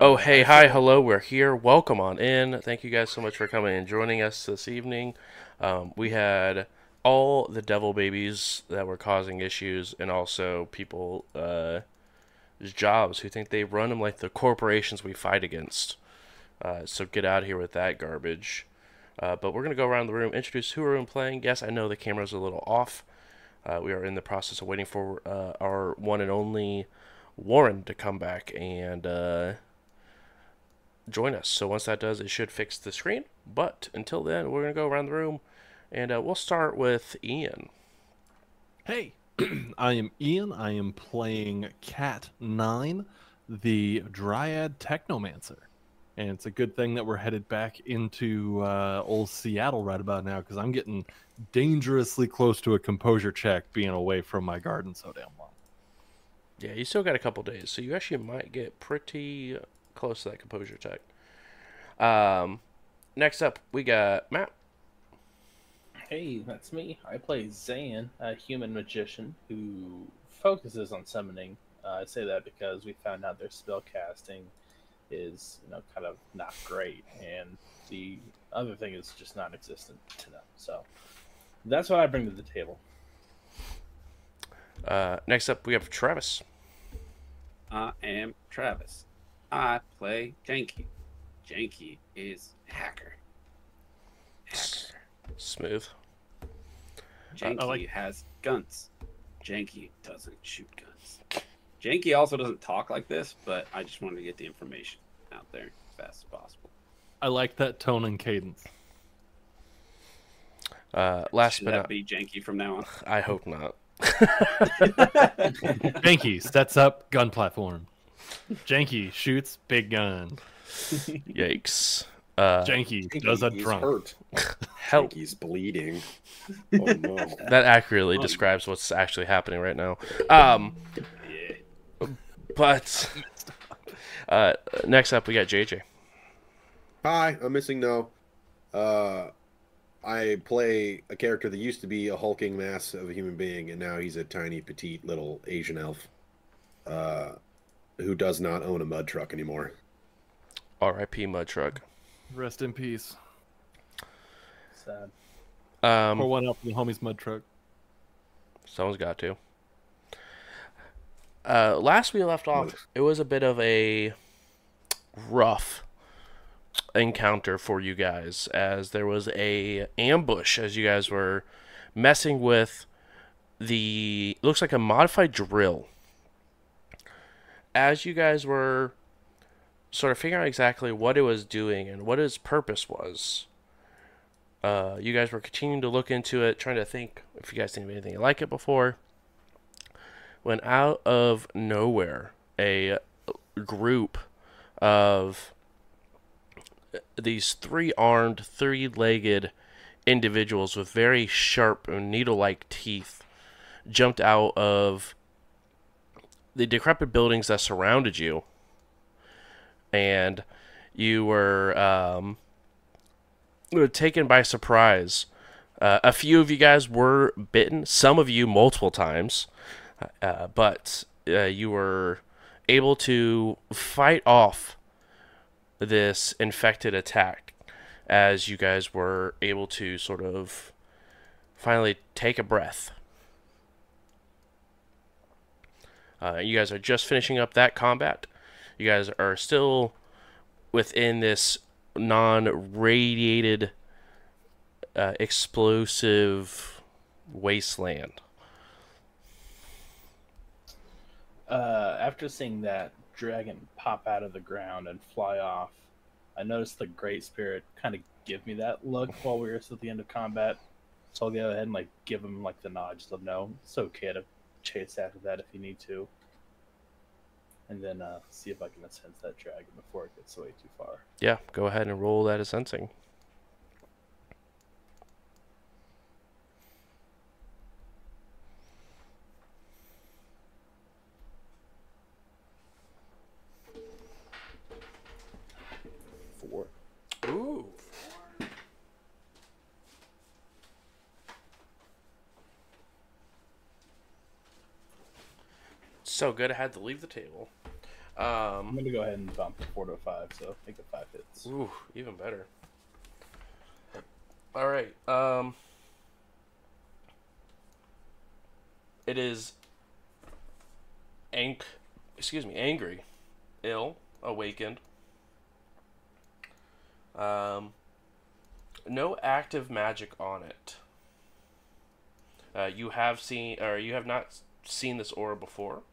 Oh, hey, hi, hello, we're here. Welcome on in. Thank you guys so much for coming and joining us this evening. Um, we had all the devil babies that were causing issues, and also people, uh, jobs who think they run them like the corporations we fight against. Uh, so get out of here with that garbage. Uh, but we're going to go around the room, introduce who we're we playing. Yes, I know the camera's a little off. Uh, we are in the process of waiting for uh, our one and only Warren to come back and uh, join us. So once that does, it should fix the screen. But until then, we're going to go around the room and uh, we'll start with Ian. Hey, I am Ian. I am playing Cat 9, the Dryad Technomancer. And it's a good thing that we're headed back into uh, old Seattle right about now because I'm getting dangerously close to a composure check being away from my garden so damn long. Yeah, you still got a couple days, so you actually might get pretty close to that composure check. Um, next up, we got Matt. Hey, that's me. I play Zan, a human magician who focuses on summoning. Uh, I say that because we found out their spell casting is, you know, kind of not great, and the other thing is just non-existent to them. So that's what I bring to the table. Uh, next up, we have Travis. I am Travis. I play Janky. Janky is hacker. Hacker. Smooth. Janky like- has guns. Janky doesn't shoot guns. Janky also doesn't talk like this, but I just wanted to get the information out there as fast as possible. I like that tone and cadence. Uh, last Should but that not, be Janky from now on? I hope not. Janky sets up gun platform. Janky shoots big gun. Yikes. Uh, Janky does a drunk. hurt. help. He's bleeding. Oh no. That accurately Oh. describes what's actually happening right now. Um, Yeah. but uh, next up, we got JJ. Hi, I'm missing no. Uh, I play a character that used to be a hulking mass of a human being, and now he's a tiny, petite, little Asian elf, uh, who does not own a mud truck anymore. R.I.P. Mud Truck. Rest in peace. Sad. Pour Um, one out for the homie's mud truck. someone's got to. Uh, last we left off, it was a bit of a rough encounter for you guys, as there was a ambush as you guys were messing with the looks like a modified drill. As you guys were sort of figuring out exactly what it was doing and what its purpose was, uh, you guys were continuing to look into it, trying to think if you guys didn't anything like it before. When out of nowhere, a group of these three armed, three legged individuals with very sharp needle like teeth jumped out of the decrepit buildings that surrounded you. And you were um, taken by surprise. Uh, a few of you guys were bitten, some of you multiple times, uh, but uh, you were able to fight off this infected attack as you guys were able to sort of finally take a breath. Uh, you guys are just finishing up that combat. You guys are still within this non radiated uh, explosive wasteland. Uh, after seeing that dragon pop out of the ground and fly off, I noticed the Great Spirit kind of give me that look while we were at the end of combat. So I'll go ahead and like give him like the nod, just let him know it's okay to chase after that if you need to, and then uh, see if I can sense that dragon before it gets away too far. Yeah, go ahead and roll that assensing. Four. Ooh. So good, I had to leave the table. I'm Um, gonna go ahead and bump the four to five, so make it five hits. ooh, even better. All right. Um, it is ang- excuse me, angry, ill, awakened. Um, no active magic on it. Uh, you have seen, or you have not seen this aura before.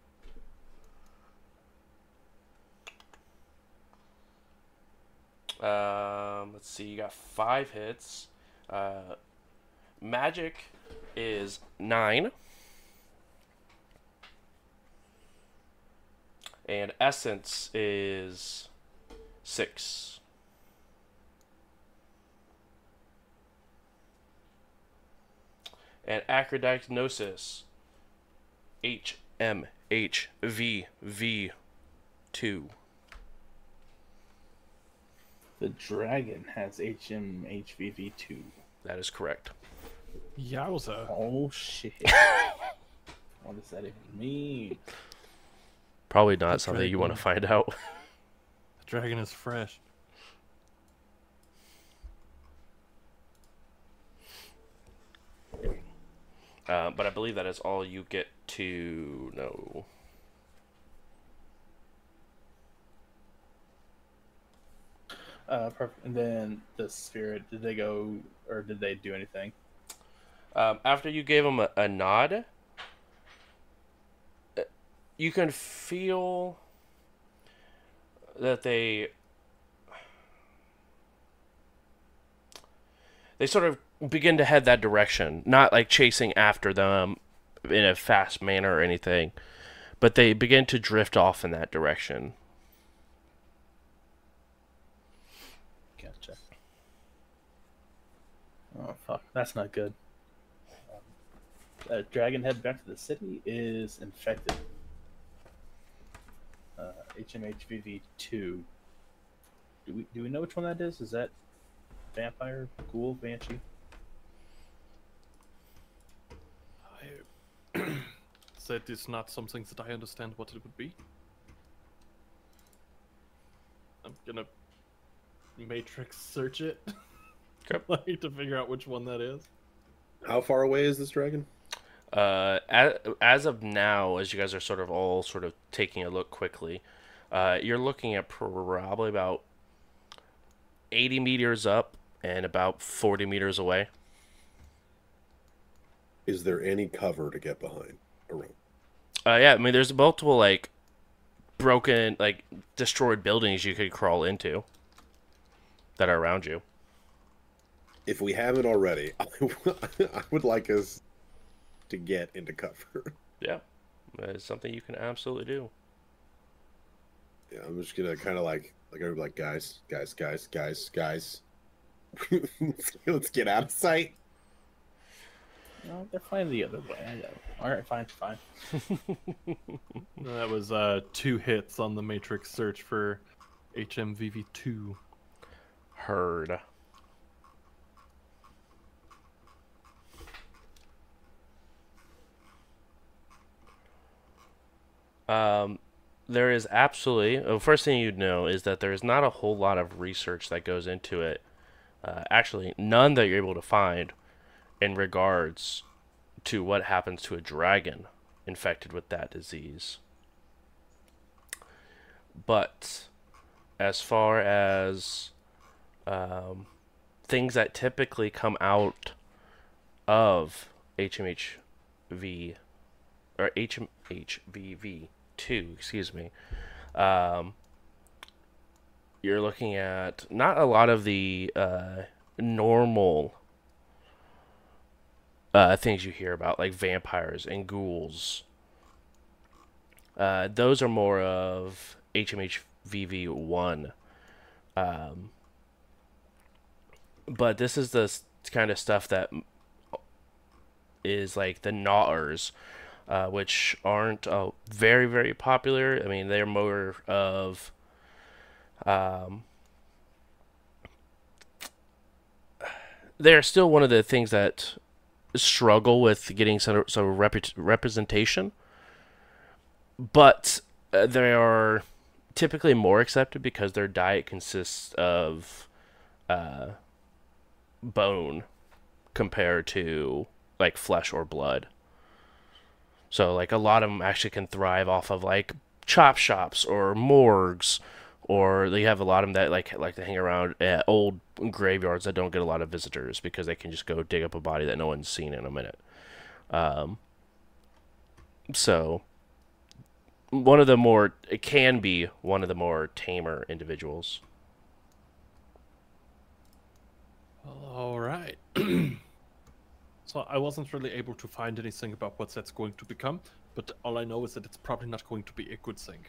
Um, let's see, you got five hits. Uh, magic is nine. And essence is six. And acrodiagnosis H M H V V two. The dragon has HMHVV2. That is correct. Yowza. Oh shit. what does that even mean? Probably not That's something very you want to find out. The dragon is fresh. Uh, but I believe that is all you get to know. Uh, perfect. And then the spirit, did they go or did they do anything? Um, after you gave them a, a nod, uh, you can feel that they they sort of begin to head that direction, not like chasing after them in a fast manner or anything, but they begin to drift off in that direction. Gotcha. Oh fuck, that's not good. Um, dragon head back to the city is infected. Uh, HMHVV two. Do we do we know which one that is? Is that vampire, ghoul, banshee? I that is not something that I understand what it would be. I'm gonna matrix search it. Okay. like to figure out which one that is. How far away is this dragon? Uh, as, as of now, as you guys are sort of all sort of taking a look quickly, uh, you're looking at probably about 80 meters up and about 40 meters away. Is there any cover to get behind? Around? Uh, yeah, I mean, there's multiple like broken, like destroyed buildings you could crawl into that are around you. If we haven't already, I would like us to get into cover. Yeah, it's something you can absolutely do. Yeah, I'm just gonna kind of like, like, I'm like, guys, guys, guys, guys, guys. Let's get out of sight. No, they're flying the other way. All right, fine, fine. That was uh, two hits on the matrix search for HMVV2. Heard. Um, there is absolutely. The first thing you'd know is that there is not a whole lot of research that goes into it. Uh, actually, none that you're able to find in regards to what happens to a dragon infected with that disease. But as far as um, things that typically come out of HMHV or HMHVV two, excuse me. Um, you're looking at not a lot of the uh, normal uh, things you hear about, like vampires and ghouls. Uh, those are more of HMHVV one. Um, but this is the kind of stuff that is like the Gnaws, uh, which aren't uh, very very popular. I mean, they're more of um, they're still one of the things that struggle with getting some some reput- representation, but uh, they are typically more accepted because their diet consists of uh, bone compared to like flesh or blood. So like a lot of them actually can thrive off of like chop shops or morgues, or they have a lot of them that like like to hang around at old graveyards that don't get a lot of visitors because they can just go dig up a body that no one's seen in a minute. Um, so one of the more it can be one of the more tamer individuals. All right. so I wasn't really able to find anything about what that's going to become, but all I know is that it's probably not going to be a good thing.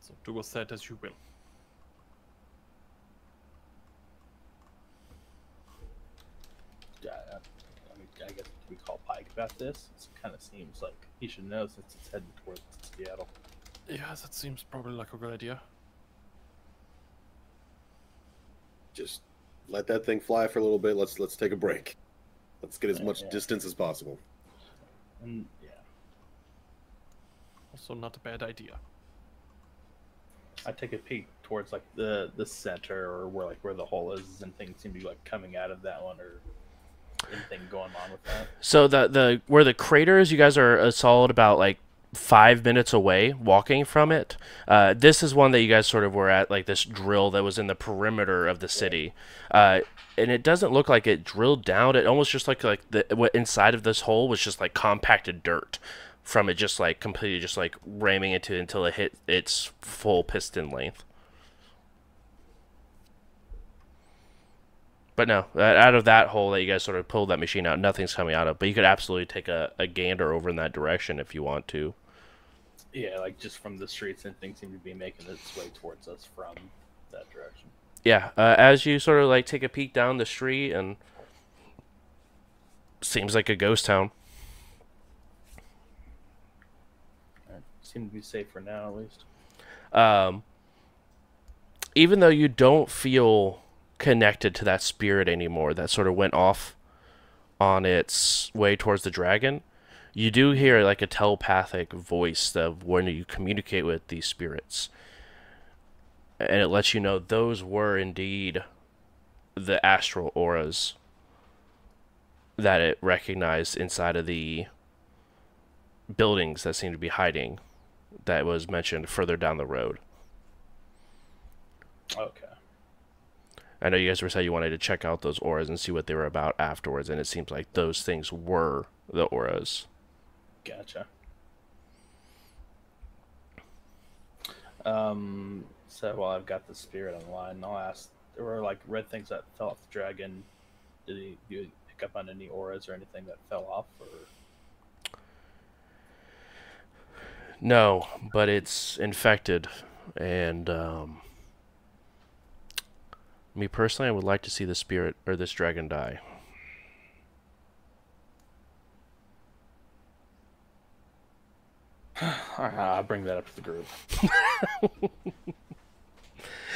So do with that as you will. Yeah, I, I, mean, I guess we call Pike about this. It kind of seems like he should know since it's heading towards Seattle. Yeah, that seems probably like a good idea. Just let that thing fly for a little bit. Let's let's take a break. Let's get as much yeah. distance as possible. And yeah, Also, not a bad idea. I take a peek towards like the the center or where like where the hole is, and things seem to be like coming out of that one or anything going on with that. So the the where the crater is, you guys are a solid about like five minutes away walking from it. Uh, this is one that you guys sort of were at, like this drill that was in the perimeter of the city, uh, and it doesn't look like it drilled down. It almost just like like the what inside of this hole was just like compacted dirt from it, just like completely just like ramming into it until it hit its full piston length. But no, out of that hole that you guys sort of pulled that machine out, nothing's coming out of. But you could absolutely take a, a gander over in that direction if you want to. Yeah, like just from the streets, and things seem to be making its way towards us from that direction. Yeah, uh, as you sort of like take a peek down the street, and seems like a ghost town. Seem to be safe for now, at least. Um, even though you don't feel connected to that spirit anymore, that sort of went off on its way towards the dragon, you do hear like a telepathic voice of when you communicate with these spirits. And it lets you know those were indeed the astral auras that it recognized inside of the buildings that seemed to be hiding that was mentioned further down the road. Okay. I know you guys were saying you wanted to check out those auras and see what they were about afterwards, and it seems like those things were the auras. Gotcha. Um. So while I've got the spirit online, I'll ask. There were like red things that fell off the dragon. Did he do you pick up on any auras or anything that fell off? Or No, but it's infected, and um, me personally, I would like to see the spirit or this dragon die. I'll bring that up to the group.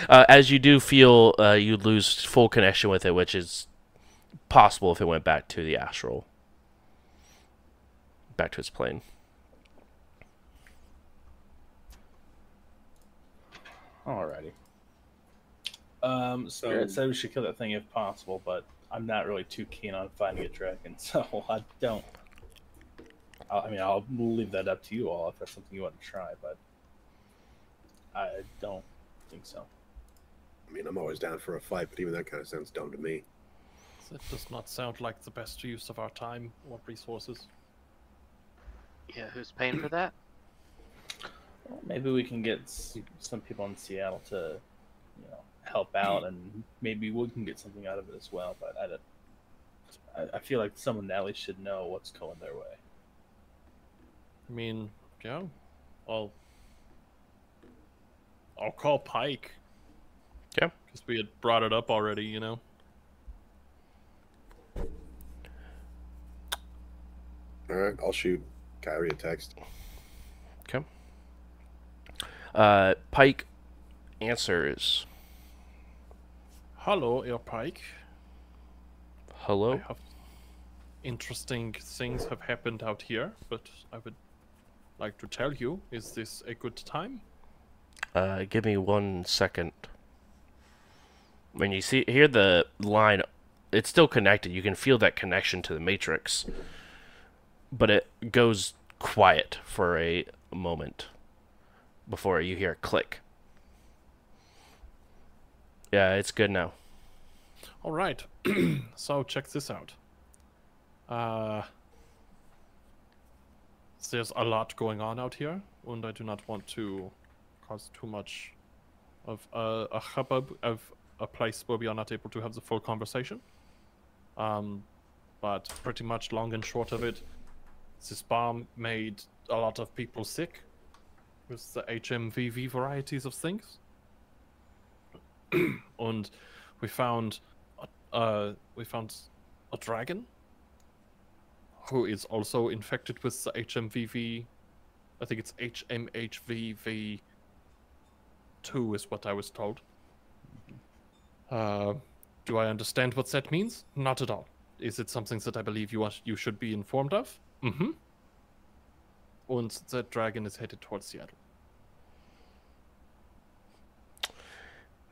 Uh, as you do feel uh, you lose full connection with it, which is possible if it went back to the astral, back to its plane. Alrighty. Um, Spirit So- said we should kill that thing if possible, but I'm not really too keen on fighting a dragon, so I don't. I I mean, I'll leave that up to you all if that's something you want to try, but I don't think so. I mean, I'm always down for a fight, but even that kind of sounds dumb to me. That does not sound like the best use of our time or resources. Yeah, who's paying for that? Well, maybe we can get some people in Seattle to, you know, help out, and maybe we can get something out of it as well. But I don't. I, I feel like someone at least should know what's going their way. I mean, yeah, I'll I'll call Pike. Yeah. because we had brought it up already. You know. All right, I'll shoot Kyrie a text. Okay. Uh, Pike answers, Hello, Herr Pike. I "Hello." interesting things have happened out here, but I would like to tell you, is this a good time? Uh, give me one second. When you see hear the line, it's still connected. You can feel that connection to the matrix, but it goes quiet for a moment before you hear a click. Yeah, it's good now. All right. so check this out. Uh, there's a lot going on out here, and I do not want to cause too much of a, a hubbub of a place where we are not able to have the full conversation. Um, but pretty much long and short of it, this bomb made a lot of people sick with the HMVV varieties of things. and we found uh, we found a dragon who is also infected with the HMVV. I think it's HMHVV two is what I was told. Uh, do I understand what that means? Not at all. Is it something that I believe you are, you should be informed of? Mm-hmm. And that dragon is headed towards Seattle.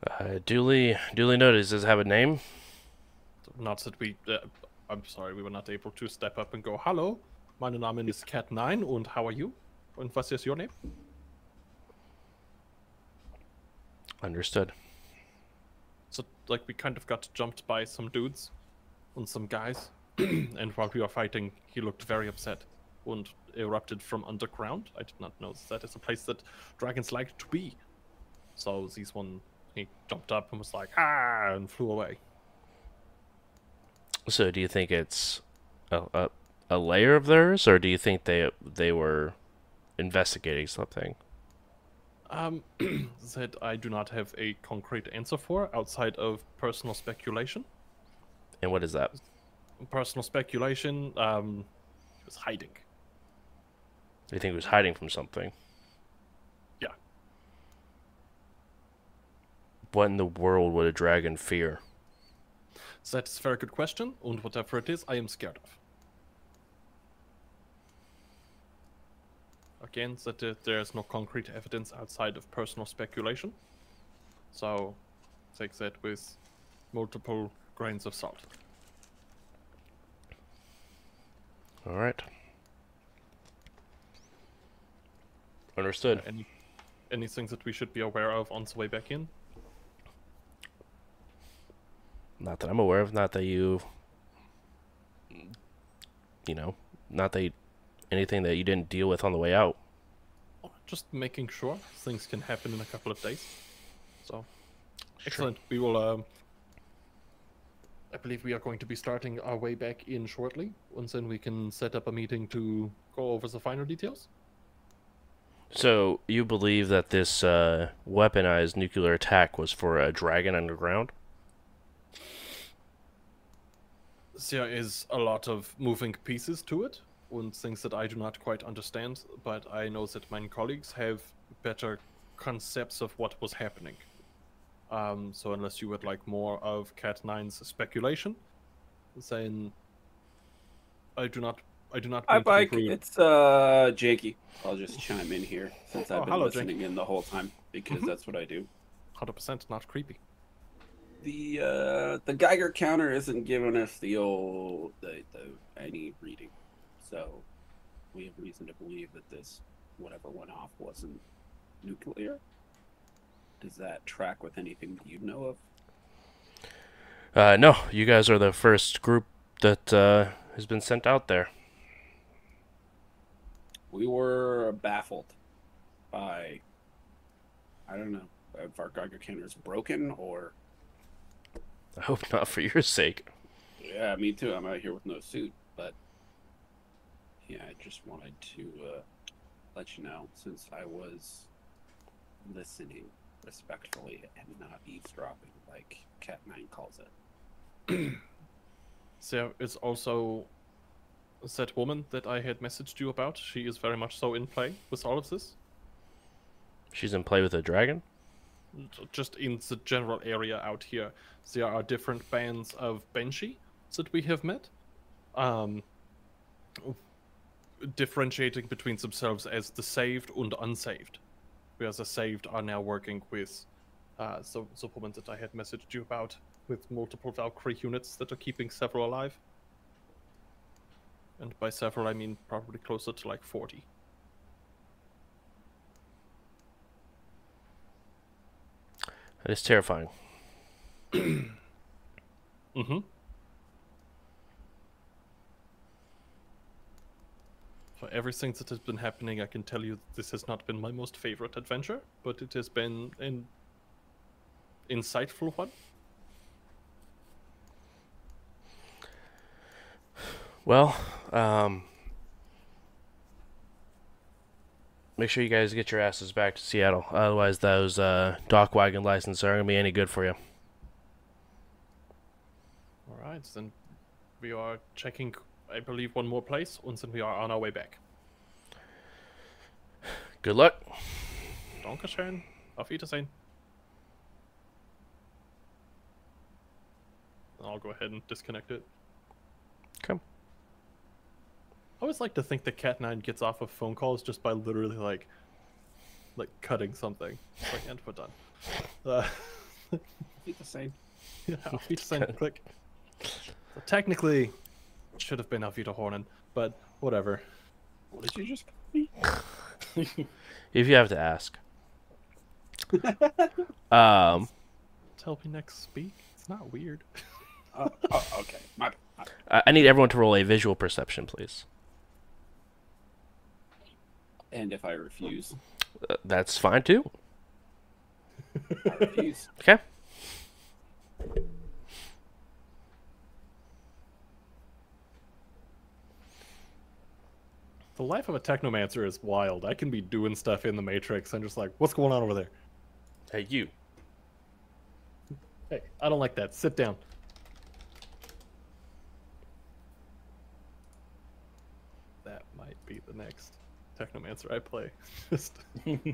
Uh, duly, duly noted. Does it have a name? Not that we. Uh, I'm sorry, we were not able to step up and go, Hello, my Name is Cat9 and how are you? And what is your name? Understood. So, like, we kind of got jumped by some dudes and some guys. and while we were fighting, he looked very upset and erupted from underground. I did not know that is a place that dragons like to be. So, these one, he jumped up and was like, ah, and flew away. So, do you think it's a, a a layer of theirs, or do you think they they were investigating something? Um, that I do not have a concrete answer for outside of personal speculation. And what is that? Personal speculation, um, he was hiding. You think he was hiding from something? Yeah. What in the world would a dragon fear? That's a very good question, and whatever it is, I am scared of. Again, that uh, there is no concrete evidence outside of personal speculation. So, take that with multiple grains of salt. All right. Understood. Any, anything that we should be aware of on the way back in? Not that I'm aware of. Not that you, you know, not that you, anything that you didn't deal with on the way out. Just making sure things can happen in a couple of days. So, excellent. We will. Um, I believe we are going to be starting our way back in shortly, Once then we can set up a meeting to go over the final details. So you believe that this uh, weaponized nuclear attack was for a dragon underground? There is a lot of moving pieces to it, and things that I do not quite understand, but I know that my colleagues have better concepts of what was happening. Um, so unless you would like more of Cat 9's speculation, then I do not. I do not. Hi, Bike. It's uh Janky. I'll just chime in here since I've Oh, been hello, listening in the whole time because Mhm. that's what I do. Hundred percent not creepy. The uh the Geiger counter isn't giving us the old the, the any reading, so we have reason to believe that this whatever went off wasn't nuclear. Does that track with anything that you know of? Uh, no, you guys are the first group that uh, has been sent out there. We were baffled by I don't know if our Geiger counter is broken or I hope not for your sake. Yeah, me too. I'm out here with no suit, but yeah, I just wanted to uh, let you know since I was listening respectfully and not eavesdropping, like Cat Nine calls it. There is also that woman that I had messaged you about. She is very much so in play with all of this. She's in play with a dragon. Just in the general area out here, there are different bands of Banshee that we have met, um, differentiating between themselves as the saved and unsaved. Whereas the saved are now working with uh, the, the woman that I had messaged you about, with multiple Valkyrie units that are keeping several alive. And by several, I mean probably closer to like 40. That is terrifying. Mm-hmm. For everything that has been happening, I can tell you this has not been my most favorite adventure, but it has been an insightful one. Well, um, make sure you guys get your asses back to Seattle. Otherwise, those uh, DocWagon licenses aren't gonna be any good for you. All right, then we are checking, I believe, one more place, and then we are on our way back. Good luck. Dankeschön. Auf Wiedersehen. I'll go ahead and disconnect it. Come. I always like to think that Cat Nine gets off of phone calls just by literally like, like cutting something. It's like, and we're done. Uh, Be the same. yeah, Auf Wiedersehen. Click. So technically, it should have been Auf Wiederhören, but whatever. What did you just call me? If you have to ask. um, Tell me next speak. It's not weird. Oh, oh, okay. My, my. I I need everyone to roll a visual perception, please. And if I refuse, Uh, that's fine too. I refuse. Okay. The life of a technomancer is wild. I can be doing stuff in the Matrix and just like, what's going on over there? Hey, you. Hey, I don't like that. Sit down. That might be the next technomancer I play. Just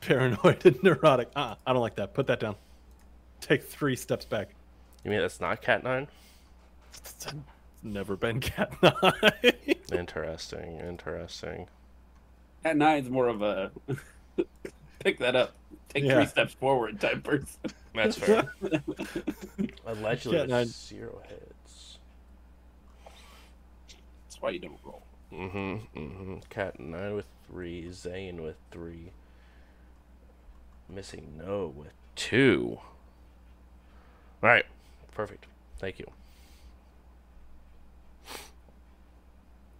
paranoid and neurotic. Ah, I don't like that. Put that down. Take three steps back. You mean that's not Cat Nine? It's never been Cat Nine. Interesting. Interesting. Cat Nine's more of a pick that up, take Yeah. three steps forward type person. That's fair. Allegedly, Cat Nine. zero hits. That's why you don't roll. Mm-hmm. Mm-hmm. Cat nine with three. Zane with three. Missing no with two. All right. Perfect. Thank you.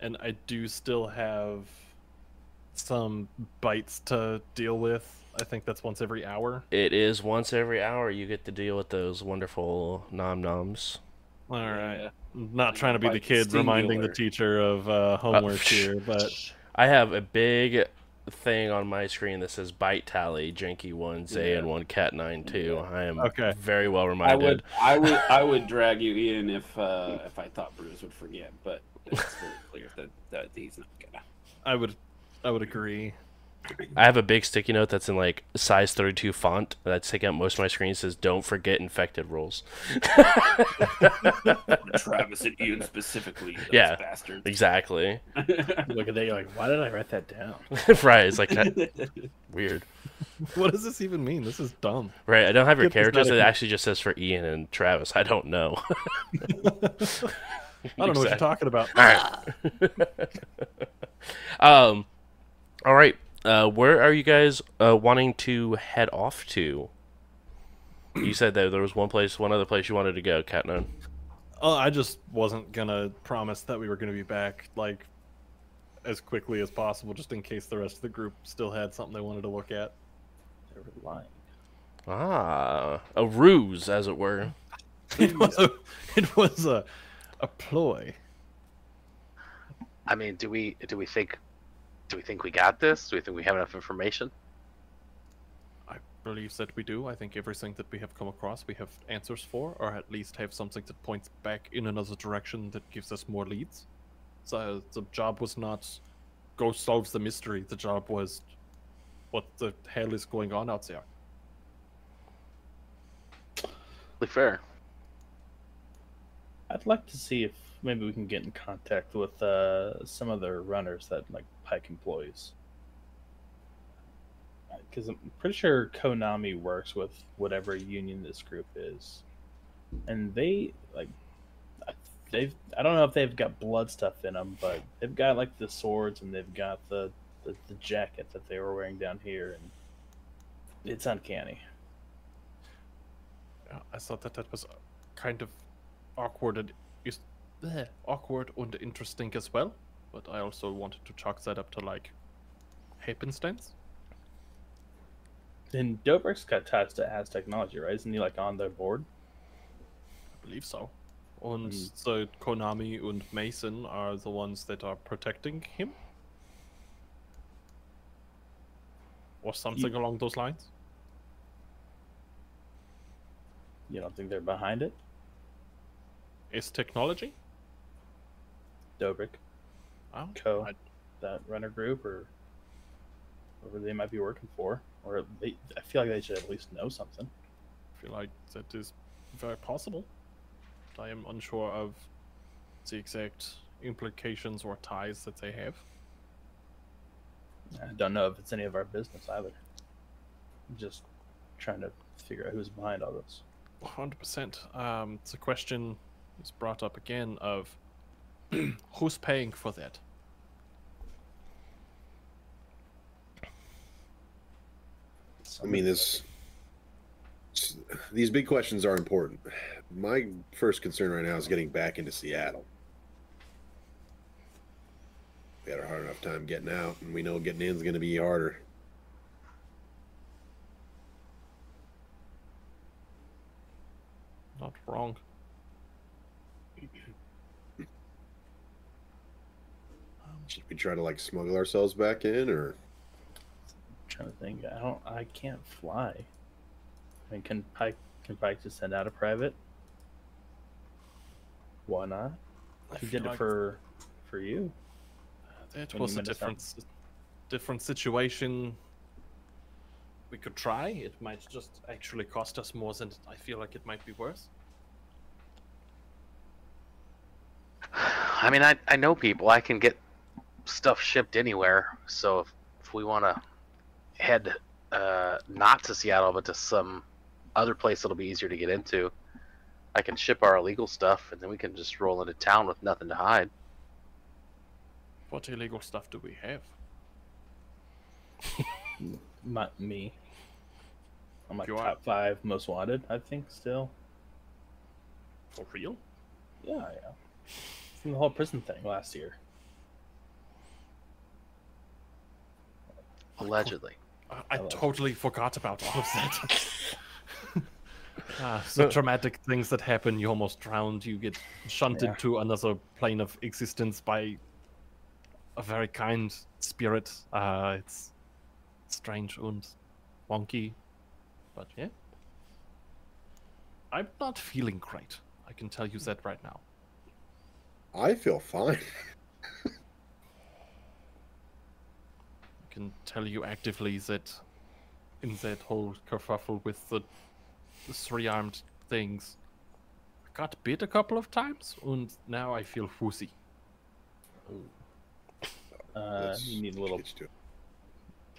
And I do still have some bites to deal with. I think that's once every hour. It is once every hour you get to deal with those wonderful nom noms. All right. Yeah. Not trying to be the Bite kid reminding the teacher of uh, homework psh, here, but I have a big thing on my screen that says bite tally, Janky one, Zay, and one Cat nine two. I am Okay. very well reminded I reminded. would, I would, I would drag you in if uh, if I thought Bruce would forget, but it's very clear that, that he's not gonna. I would I would agree. I have a big sticky note that's in like size 32 font that's taking up most of my screen. Says "Don't forget infected rules." Travis and Ian specifically, those Yeah. bastards. Exactly. Look at that, you're like, why did I write that down? right. It's like that- weird. What does this even mean? This is dumb. Right. I don't have your Get characters. It actually just says for Ian and Travis. I don't know. I don't know what you're talking about. All right. um. All right. Uh, where are you guys uh, wanting to head off to? You said that there was one place, one other place you wanted to go, Catnone. Oh, I just wasn't gonna promise that we were gonna be back like as quickly as possible, just in case the rest of the group still had something they wanted to look at. They were lying. Ah, a ruse, as it were. It was a, it was a, a ploy. I mean, do we do we think do we think we got this? Do we think we have enough information? I believe that we do. I think everything that we have come across, we have answers for, or at least have something that points back in another direction that gives us more leads. So the job was not go solve the mystery. The job was what the hell is going on out there. Totally fair. I'd like to see if maybe we can get in contact with uh, some of their runners that like Pike employees. Because I'm pretty sure Konami works with whatever union this group is, and they like they've I don't know if they've got blood stuff in them, but they've got like the swords and they've got the the, the jacket that they were wearing down here, and it's uncanny. I thought that that was kind of awkward and is bleh, awkward and interesting as well. But I also wanted to chalk that up to like happenstance. And Dobrik's got ties to Aztechnology, right? Isn't he like on their board? I believe so. And Mm. so Konami and Mason are the ones that are protecting him, or something along those lines. You don't think they're behind it? Aztechnology? Dobrik, Oh, Co, I- that runner group, or whoever they might be working for, or they, I feel like they should at least know something. I feel like that is very possible. I am unsure of the exact implications or ties that they have. I don't know if it's any of our business either. I'm just trying to figure out who's behind all this. 100%. Um, a question is brought up again of who's paying for that? I mean, this. These big questions are important. My first concern right now is getting back into Seattle. We had a hard enough time getting out, and we know getting in is going to be harder. Not wrong. Should we try to like smuggle ourselves back in, or trying to think. I don't. I can't fly. I mean, can Pike can Pike just send out a private? Why not? I He feel did it for for you. That when was a met us out. different, s- different situation. We could try. It might just actually cost us more than I feel like it might be worth. I mean, I, I know people. I can get stuff shipped anywhere. So if, if we want to head uh, not to Seattle, but to some other place that'll be easier to get into, I can ship our illegal stuff, and then we can just roll into town with nothing to hide. What illegal stuff do we have? My, me. I'm like You are- top five most wanted. I think still. For real? Yeah, yeah. From the whole prison thing last year. Allegedly. I, I totally forgot about all of that. Ah, the traumatic things that happen, you almost drowned, you get shunted Yeah. to another plane of existence by a very kind spirit. Uh, it's strange and wonky, but yeah. I'm not feeling great. I can tell you that right now. I feel fine. I can tell you actively that in that whole kerfuffle with the, the three-armed things, I got bit a couple of times, and now I feel woozy. Uh, you need a little get to it.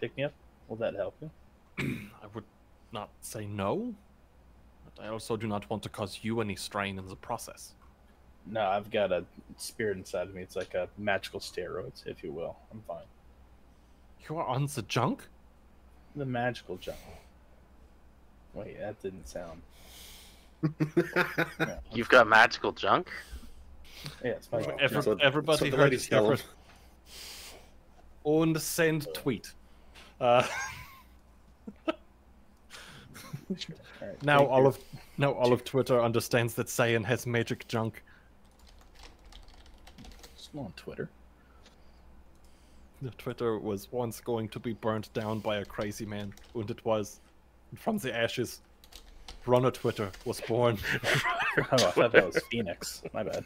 pick me up. Will that help you? I would not say no, but I also do not want to cause you any strain in the process. No, I've got a spirit inside of me. It's like a magical steroids, if you will. I'm fine. You are on the junk? The magical junk. Wait, that didn't sound. Yeah, You've got magical junk? yeah it's my Well. Every- That's everybody that's what the heard ladies it tell here 'em. first. And send tweet. Uh, Alright, now all you. of now all of Twitter understands that Saiyan has magic junk. Just go on Twitter. The Twitter was once going to be burnt down by a crazy man, and it was. From the ashes, Runner Twitter was born. Oh, I thought that was Phoenix. My bad.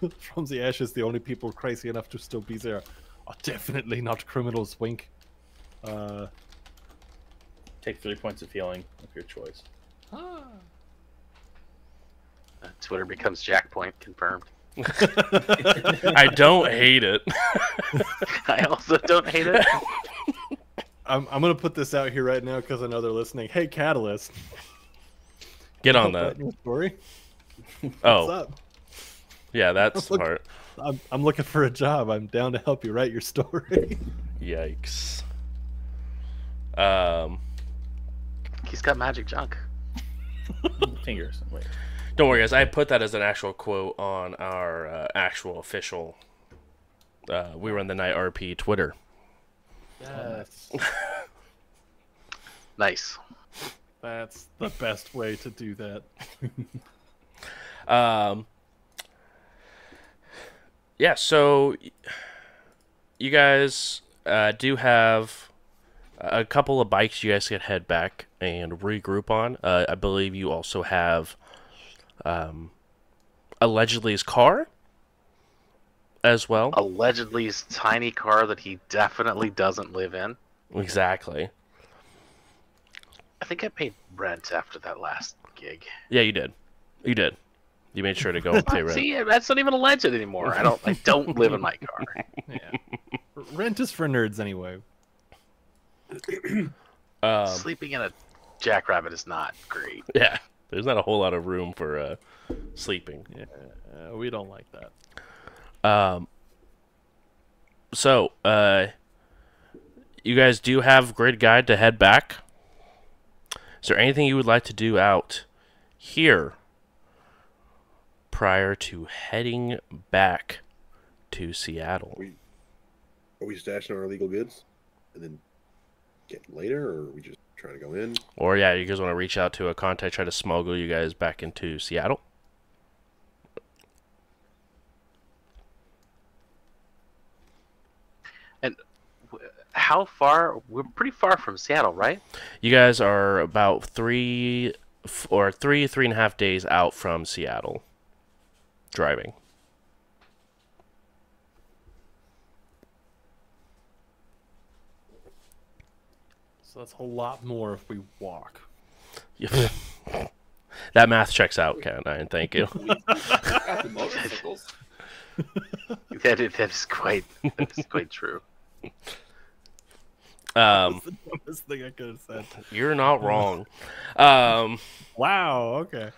from the ashes, the only people crazy enough to still be there are definitely not criminals. Wink. Uh, Take three points of healing of your choice. Uh, Twitter becomes JackPoint confirmed. I don't hate it. I also don't hate it. I'm, I'm gonna put this out here right now because I know they're listening. Hey, Catalyst, Get on put that. in your story. What's Oh, up? yeah, that's the Look- part. I'm, I'm looking for a job. I'm down to help you write your story. Yikes. Um, He's got magic junk. Fingers. Wait. Don't worry, guys. I put that as an actual quote on our uh, actual official. Uh, we run the night RP Twitter. yes, Nice. that's the best way to do that. Um, yeah, so you guys uh, do have a couple of bikes you guys can head back and regroup on. Uh, I believe you also have um, allegedly his car as well. Allegedly, his tiny car that he definitely doesn't live in. Exactly. I think I paid rent after that last gig. Yeah, you did. You did. You made sure to go and pay rent. See, that's not even alleged anymore. I don't. I don't live in my car. Yeah, rent is for nerds anyway. Um, Sleeping in a jackrabbit is not great. yeah, there's not a whole lot of room for uh, sleeping. Yeah, uh, we don't like that. Um, so, uh, you guys do have grid guide to head back. Is there anything you would like to do out here prior to heading back to Seattle? We are we stashing our illegal goods and then get later, or are we just trying to go in? Or yeah, you guys want to reach out to a contact, try to smuggle you guys back into Seattle? And how far? We're pretty far from Seattle, right? You guys are about three or three, three and a half days out from Seattle driving. So that's a lot more if we walk. that math checks out, Cat Nine. Thank you. Motorcycles. That is, that is quite. That is quite true. Um, That's the dumbest thing I could have said. you're not wrong. Um, Wow. Okay.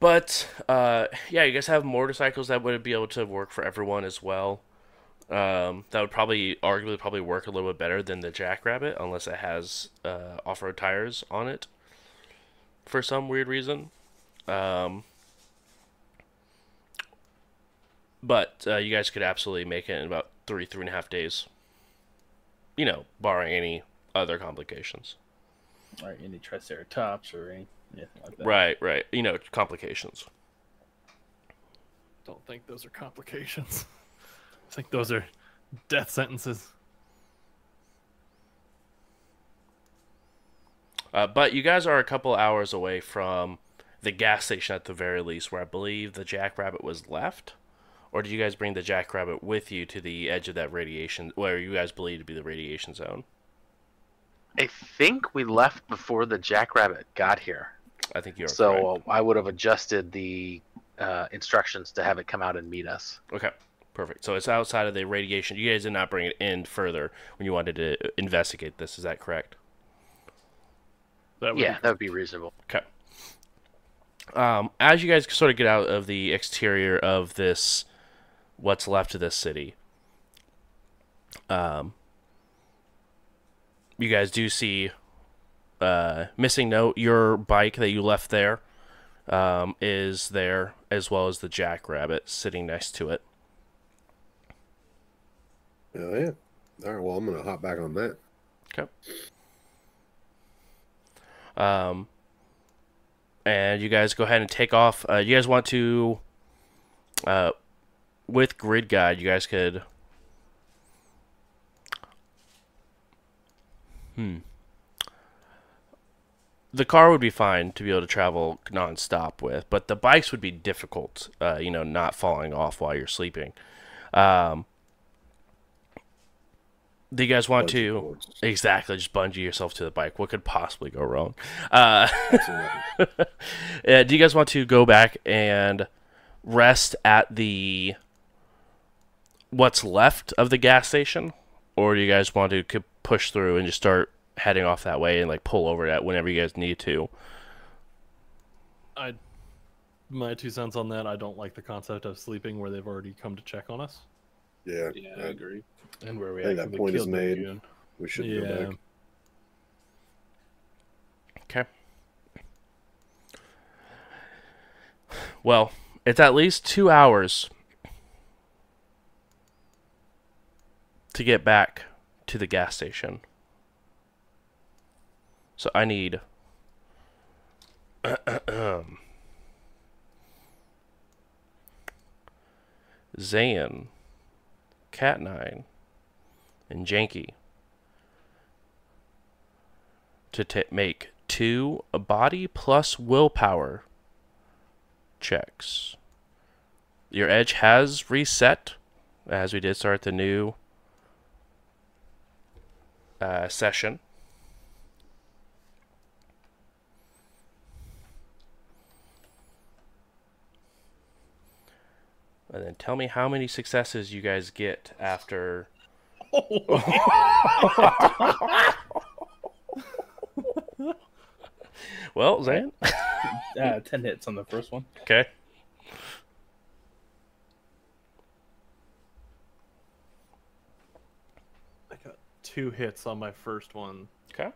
but uh, yeah, you guys have motorcycles that would be able to work for everyone as well. Um, that would probably, arguably, probably work a little bit better than the Jackrabbit, unless it has uh, off-road tires on it for some weird reason. Um, but uh, you guys could absolutely make it in about three, three and a half days. You know, barring any other complications. Or any Triceratops or anything like that. Right, right. You know, complications. Don't think those are complications. I think those are death sentences. Uh, but you guys are a couple hours away from the gas station at the very least, where I believe the Jackrabbit was left. Or did you guys bring the Jackrabbit with you to the edge of that radiation, where you guys believe to be the radiation zone? I think we left before the jackrabbit got here. I think you're so uh, I would have adjusted the uh, instructions to have it come out and meet us. Okay, perfect. So it's outside of the radiation. You guys did not bring it in further when you wanted to investigate this. Is that correct? That would Yeah, be- that would be reasonable. Okay. Um, as you guys sort of get out of the exterior of this, what's left of this city, um, you guys do see uh, missing note. Your bike that you left there um, is there, as well as the jackrabbit sitting next to it. Oh yeah. All right. Well, I'm gonna hop back on that. Okay. Um, and you guys go ahead and take off. Uh, you guys want to, uh, with Grid Guide, you guys could. Hmm. The car would be fine to be able to travel nonstop with, but the bikes would be difficult. Uh, you know, not falling off while you're sleeping. Um, do you guys want Bungee to? cords. Exactly, just bungee yourself to the bike. What could possibly go wrong? Uh, Absolutely. uh, do you guys want to go back and rest at the what's left of the gas station, or do you guys want to c- push through and just start heading off that way and like pull over that whenever you guys need to? I, my two cents on that. I don't like the concept of sleeping where they've already come to check on us. Yeah, Yeah, I agree. And where we I think that point is made. We should yeah. go back. Okay. Well, it's at least two hours to get back to the gas station. So I need. Zane, Cat Nine, and Janky to t- make two body plus willpower checks. Your edge has reset as we did start the new uh, session. And then tell me how many successes you guys get after. Well, Zan. Uh, 10 hits on the first one. Okay. I got two hits on my first one, Okay.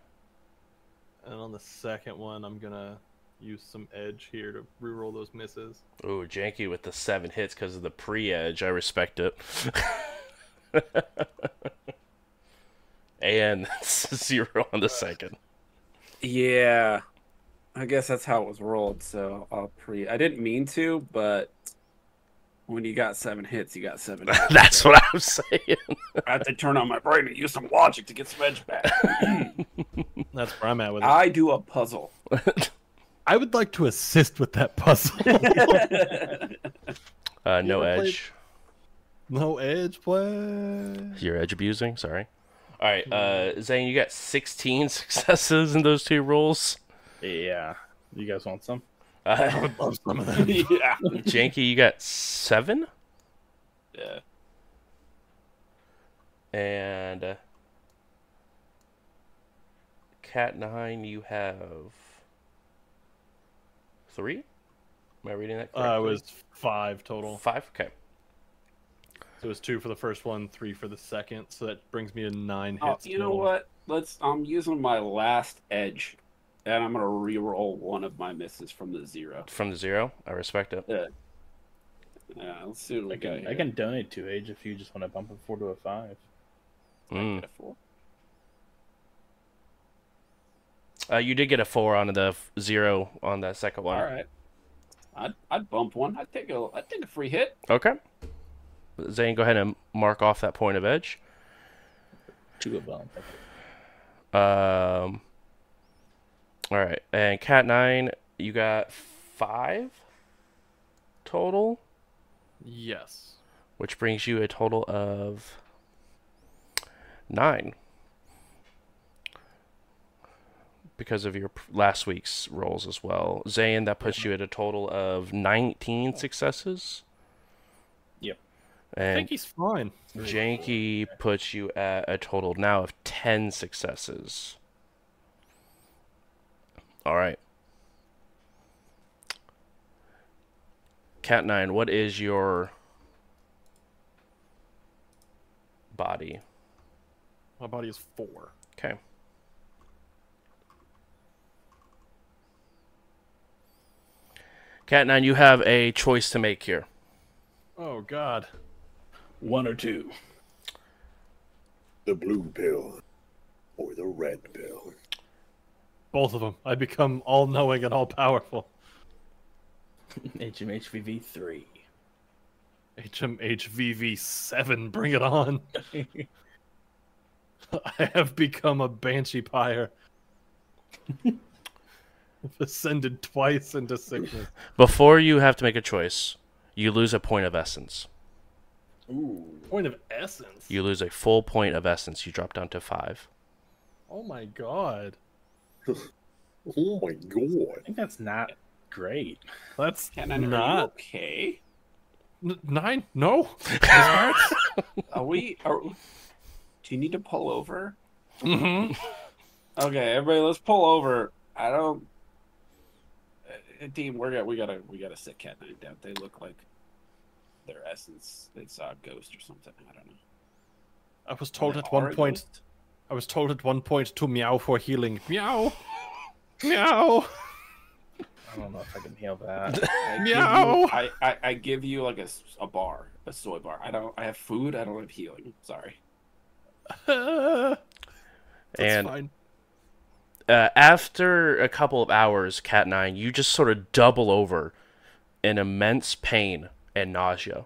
and on the second one, I'm gonna use some edge here to reroll those misses. Ooh, janky with the seven hits because of the pre-edge. I respect it. and zero on the second. Yeah, I guess that's how it was rolled. So I'll pre. I didn't mean to, but when you got seven hits, you got seven. hits. That's what I'm saying. I have to turn on my brain and use some logic to get some edge back. That's where I'm at with it. I do a puzzle. I would like to assist with that puzzle. Uh, no ever played- edge. No edge play. You're edge abusing. Sorry. All right, uh, Zane, you got 16 successes in those two rolls. Yeah. You guys want some? I Uh, would love some of them. yeah. janky, you got seven, Yeah. and uh, cat nine, you have three. Am I reading that correctly? Uh, it was five total. five. Okay. So it was two for the first one, three for the second. So that brings me to nine hits. you know total. what? Let's. I'm using my last edge, and I'm gonna re-roll one of my misses from the zero. From the zero, I respect it. Yeah. Yeah. Let's see what we I got can, I can donate to Age if you just want to bump it four to a five. Mm. Get a four. Uh, you did get a four on the zero on that second one. All right. I'd, I'd bump one. I'd take a I'd take a free hit. Okay. Zane, go ahead and mark off that point of edge. Two of them. Um. All right, and cat nine, you got five total, Yes. which brings you a total of nine because of your last week's rolls as well. Zane, that puts you at a total of nineteen successes. Yep. I think he's fine. Janky puts you at a total now of 10 successes. All right. Cat 9, what is your body? My body is four. Okay. Cat 9, you have a choice to make here. Oh God. One or two. The blue pill or the red pill. Both of them. I become all knowing and all powerful. HMHVV three. HMHVV7, bring it on. I have become a banshee pyre. I've ascended twice into sickness. Before you have to make a choice, you lose a point of essence. Ooh. Point of essence. You lose a full point of essence. You drop down to five. Oh my god. Oh my god. I think that's not great. That's Can I are you not. okay? N- nine? No. This. Are we? Are, do you need to pull over? Mhm. Okay, everybody, let's pull over. I don't. Uh, team, we're got we gotta we gotta sit cat nine down. They look like their essence. They saw a ghost or something. I don't know. I was told at one point. ghost? I was told at one point to meow for healing. Meow. Meow. I don't know if I can heal that. I give Meow. you- I, I I give you like a, a bar, a soy bar. I don't. I have food. I don't have healing. Sorry. That's And fine. uh, after a couple of hours, Cat Nine, you just sort of double over in immense pain and nausea.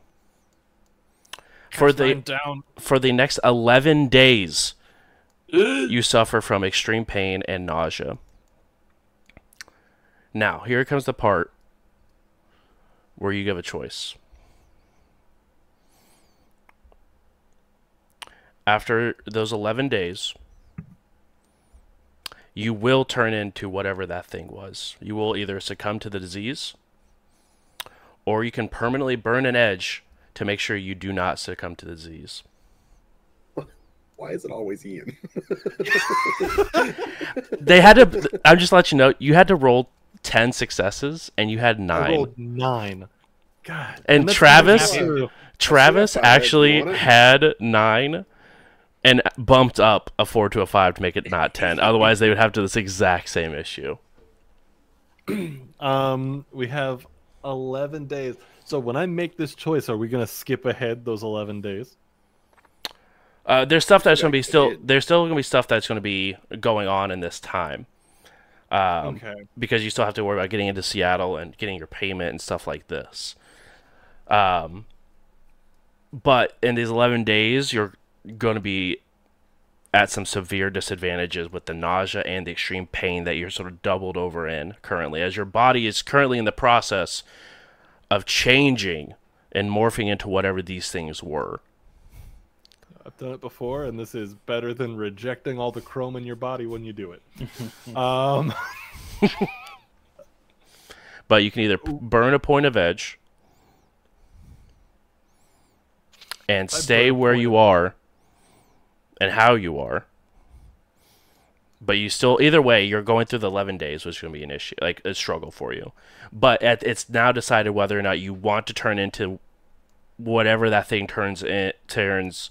For the down. for the next eleven days, you suffer from extreme pain and nausea. Now, here comes the part where you give a choice. After those 11 days, you will turn into whatever that thing was. You will either succumb to the disease, or you can permanently burn an edge to make sure you do not succumb to the disease. Why is it always Ian? They had to. I'm just let you know. You had to roll ten successes, and you had I nine. rolled nine. God. And that's Travis- Travis That's what I thought. actually You want it? had nine, and bumped up a four to a five to make it not ten. Otherwise, they would have to this exact same issue. Um, we have eleven days. So when I make this choice, are we gonna skip ahead those eleven days? Uh, there's stuff that's going to be still. There's still going to be stuff that's going to be going on in this time. Um, okay. because you still have to worry about getting into Seattle and getting your payment and stuff like this. Um, but in these 11 days, you're going to be at some severe disadvantages with the nausea and the extreme pain that you're sort of doubled over in currently, as your body is currently in the process of changing and morphing into whatever these things were. I've done it before, and this is better than rejecting all the chrome in your body when you do it. um, But you can either burn a point of edge and stay where you are and how you are. But you still, either way, you're going through the 11 days, which is going to be an issue, like a struggle for you. But at, it's now decided whether or not you want to turn into whatever that thing turns in, turns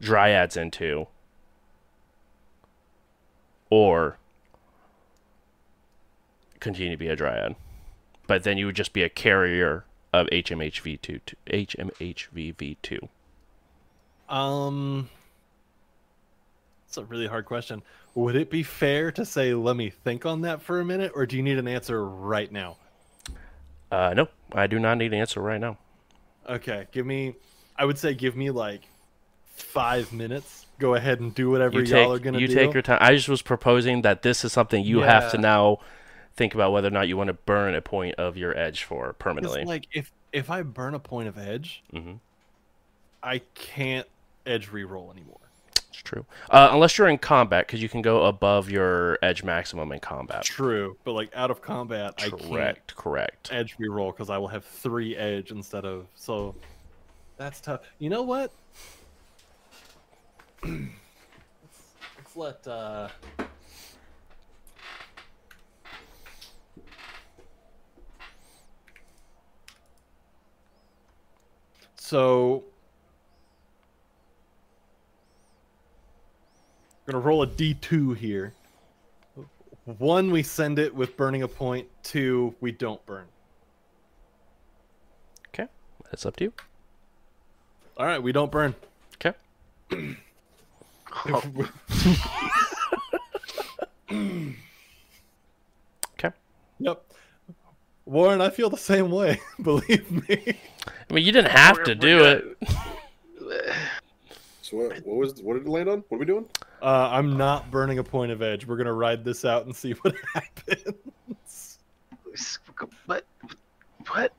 dryads into, or continue to be a dryad. But then you would just be a carrier of HMHV2, to- HMHVV2. um, it's a really hard question. Would it be fair to say, "Let me think on that for a minute," or do you need an answer right now? Uh, no, I do not need an answer right now. Okay, give me. I would say give me like five minutes. Go ahead and do whatever You y'all are gonna do. you do. take your time. I just was proposing that this is something you have to now think about whether or not you want to burn a point of your edge for permanently. like if if I burn a point of edge, hmm I can't edge reroll anymore. True. Uh, unless you're in combat, because you can go above your edge maximum in combat. True, but like out of combat, I can't Correct. Correct. edge reroll because I will have three edge instead of so. That's tough. You know what? let's, let's let. uh So. I'm gonna roll a d2 here. One, we send it with burning a point. Two, we don't burn. Okay, that's up to you. All right, we don't burn. Okay. Okay. Yep. Warren, I feel the same way. Believe me. I mean, you didn't have to do it. So what, what was what did it land on? What are we doing? Uh, I'm not burning a point of edge. We're gonna ride this out and see what happens. What? What?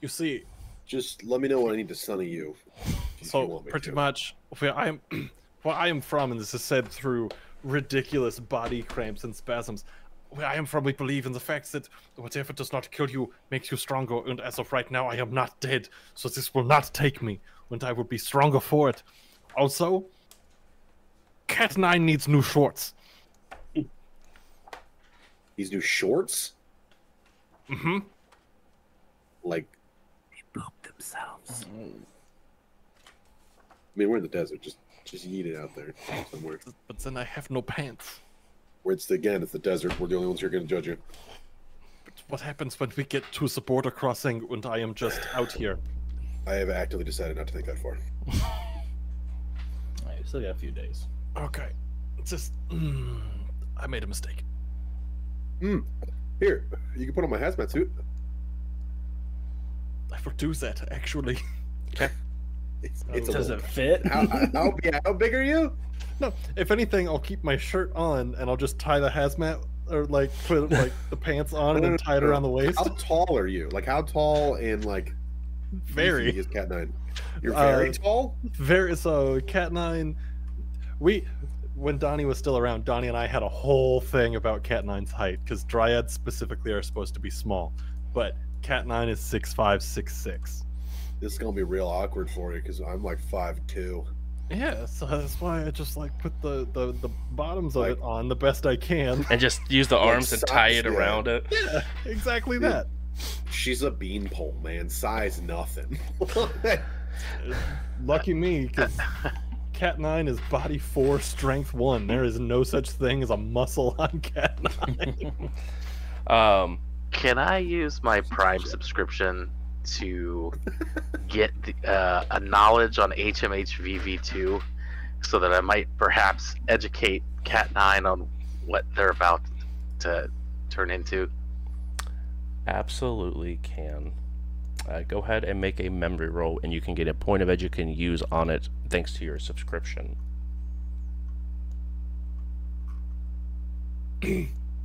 You see, Just let me know when I need to sunny you. if you so pretty to. much where I am, where I am from, and this is said through ridiculous body cramps and spasms. Where I am from, we believe in the fact that whatever does not kill you makes you stronger, and as of right now, I am not dead, so this will not take me, and I will be stronger for it. Also, Cat Nine needs new shorts. These new shorts, Mm-hmm. like they Poop themselves. I mean, we're in the desert. Just just eat it out there somewhere. But then I have no pants. Where it's again, it's the desert. We're the only ones who are going to judge you. But what happens when we get to the border crossing and I am just out here? I have actively decided not to think that far. Alright, still got a few days. Okay, It's just mm, I made a mistake. Here, you can put on my hazmat suit. I will do that actually. It's, it's Does little- it fit? How, how, how big are you? No, if anything, I'll keep my shirt on and I'll just tie the hazmat or like put like the pants on and then tie it around the waist. How tall are you? Like how tall and like Very. beefy is Cat Nine? You're Uh, very tall. Very so. Cat Nine, we when Donnie was still around, Donnie and I had a whole thing about Cat Nine's height because Dryads specifically are supposed to be small, but Cat Nine is six five, six six. This is gonna be real awkward for you because I'm like five two. Yeah, so that's why I just like put the the, the bottoms of Like- it on the best I can. And just use the arms and tie it yeah. around it. yeah, exactly Yeah. that. She's a beanpole, man. Size nothing. Lucky me, because Cat Nine is body four, strength one. There is no such thing as a muscle on Cat Nine. Um, Can I use my Prime subscription to get the, uh, a knowledge on HMH VV2 so that I might perhaps educate Cat 9 on what they're about to turn into? Absolutely can. Uh, go ahead and make a memory roll, and you can get a point of edge you can use on it thanks to your subscription.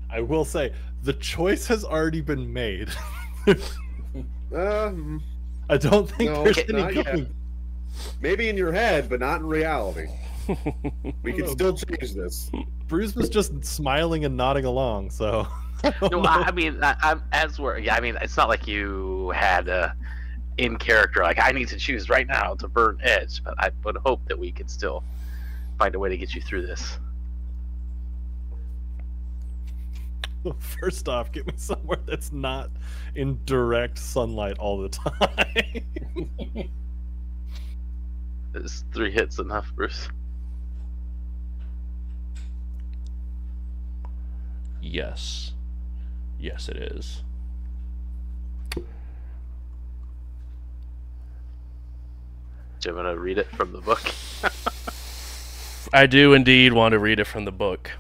I will say the choice has already been made. um, I don't think No, there's not any yet. going. maybe in your head, but not in reality. We can still change this. Bruce was just smiling and nodding along, so. I No, know. I, I mean, I, I'm as we're. Yeah, I mean, it's not like you had uh, in character like I need to choose right now to burn edge, but I would hope that we could still find a way to get you through this. First off, get me somewhere that's not in direct sunlight all the time. Is three hits enough, Bruce? yes. Yes, it is. Do you want to read it from the book? I do indeed want to read it from the book.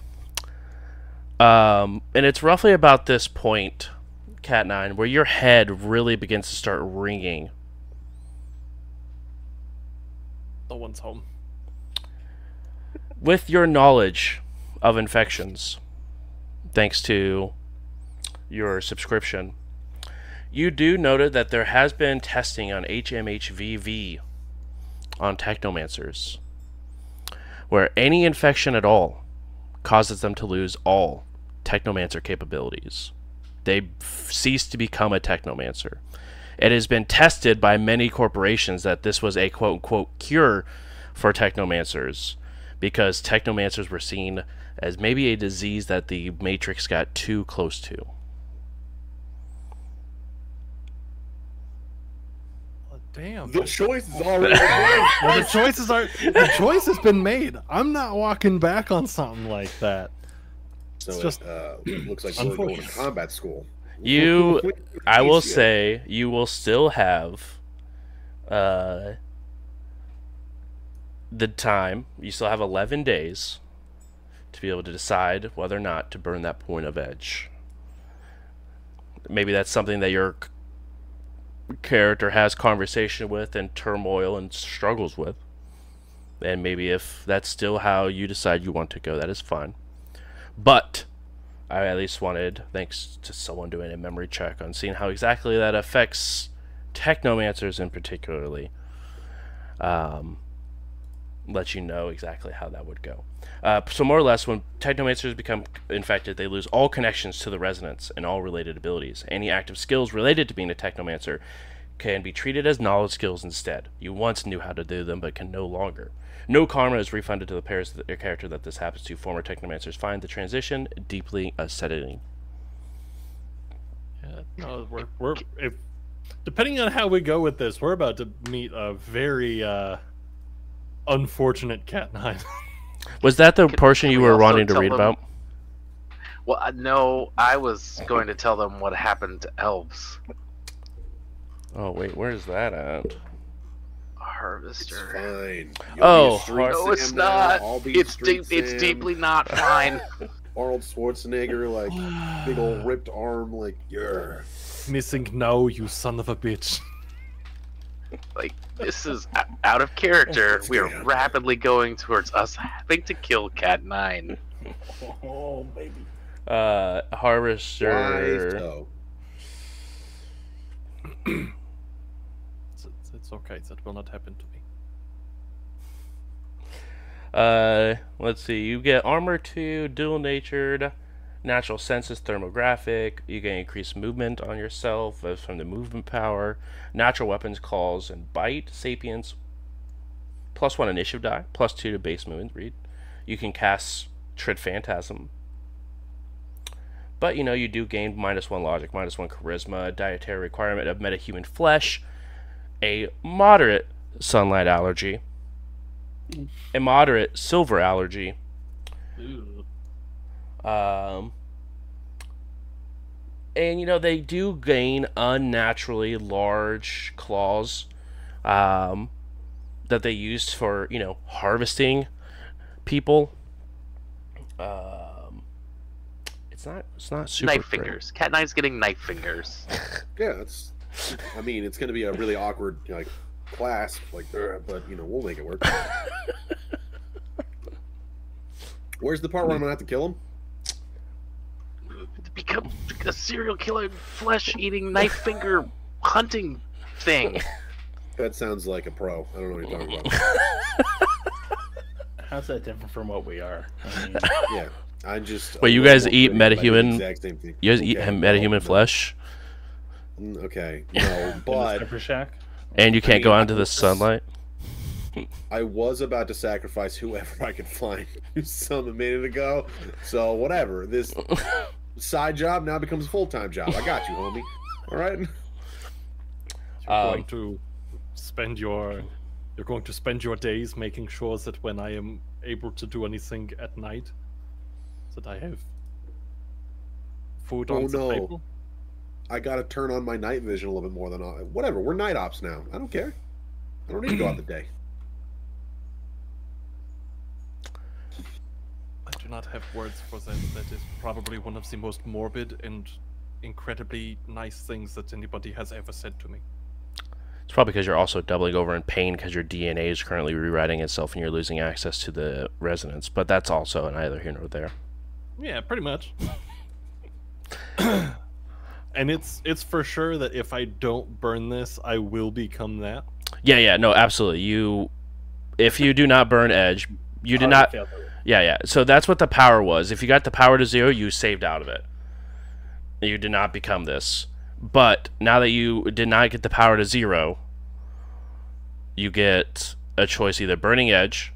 Um, and it's roughly about this point, Cat Nine, where your head really begins to start ringing. no one's home. With your knowledge of infections, thanks to your subscription, you do noted that there has been testing on HMHVV on technomancers, where any infection at all causes them to lose all technomancer capabilities. They cease to become a technomancer. It has been tested by many corporations that this was a quote unquote cure for technomancers because technomancers were seen as maybe a disease that the Matrix got too close to. Damn. The choice is already made. Well, the choices are the choice has been made. I'm not walking back on something like that. So It's it just uh, looks like you're going to combat school. You, I will say, you will still have uh, the time. You still have 11 days to be able to decide whether or not to burn that point of edge. Maybe that's something that your c- character has conversation with and turmoil and struggles with. And maybe if that's still how you decide you want to go, that is fine. But I at least wanted, thanks to someone doing a memory check on seeing how exactly that affects technomancers in particularly. Um, let you know exactly how that would go. Uh, so more or less, when technomancers become infected, they lose all connections to the resonance and all related abilities. Any active skills related to being a technomancer can be treated as knowledge skills instead. You once knew how to do them, but can no longer. No karma is refunded to the pairs of the character that this happens to. Former technomancers find the transition deeply unsettling. Yeah, no, we're we're if depending on how we go with this, we're about to meet a very uh unfortunate cat nine. Was that the Can- portion can you we were wanting to read them- about? Well, uh, no, I was going to tell them what happened to elves. Oh wait, where's that at? It's Harvester. fine. You'll Oh, No, it's not. It's street deep. It's deeply not fine. Arnold Schwarzenegger, like big old ripped arm, like yeah. Missing now, you son of a bitch. like this is out of character. It's We are good. rapidly going towards us having to kill Cat Nine. Oh, baby. Uh, Why Harvester. so? It's, it's, it's okay. That will not happen to me. Uh, let's see. You get armor two, dual natured, natural senses, thermographic. You get increased movement on yourself as from the movement power. Natural weapons, calls, and bite. sapience Plus one initiative die. Plus two to base movement. Read. You can cast Trid Phantasm. But you know you do gain minus one logic, minus one charisma, dietary requirement of metahuman flesh, a moderate sunlight allergy, a moderate silver allergy. Um, and you know they do gain unnaturally large claws um, that they used for you know harvesting people. Um, it's not it's not super knife great. fingers. Cat Nine's getting knife fingers. Yeah, it's. I mean, it's going to be a really awkward like clasp, like, but you know, we'll make it work. Where's the part where I'm gonna have to kill him? Become a serial killer, flesh-eating, knife finger hunting thing. That sounds like a pro. I don't know what you're talking about. How's that different from what we are? I mean, yeah, I just. Wait, you guys eat pretty, but I do the metahuman- Exact same thing. You guys eat Okay, metahuman no, flesh, no. Mm, Okay, no, but Shack? and you can't go mean, out into the sunlight. I was about to sacrifice whoever I could find some a minute ago. So whatever. This side job now becomes a full time job. I got you, homie. All right. You're Um, going to spend your you're going to spend your days making sure that when I am able to do anything at night, that I have food Oh, on the no. table. I got to turn on my night vision a little bit more than I, whatever. We're night ops now. I don't care. I don't need to go out the day. Do not have words for that. That is probably one of the most morbid and incredibly nice things that anybody has ever said to me. It's probably because you're also doubling over in pain because your DNA is currently rewriting itself and you're losing access to the resonance. But that's also neither here nor there. Yeah, pretty much. and it's it's for sure that if I don't burn this, I will become that. Yeah, yeah, no, absolutely. You, if you do not burn edge, you did Already not. Yeah, yeah. So that's what the power was. If you got the power to zero, you saved out of it. You did not become this. But now that you did not get the power to zero, you get a choice either burning edge.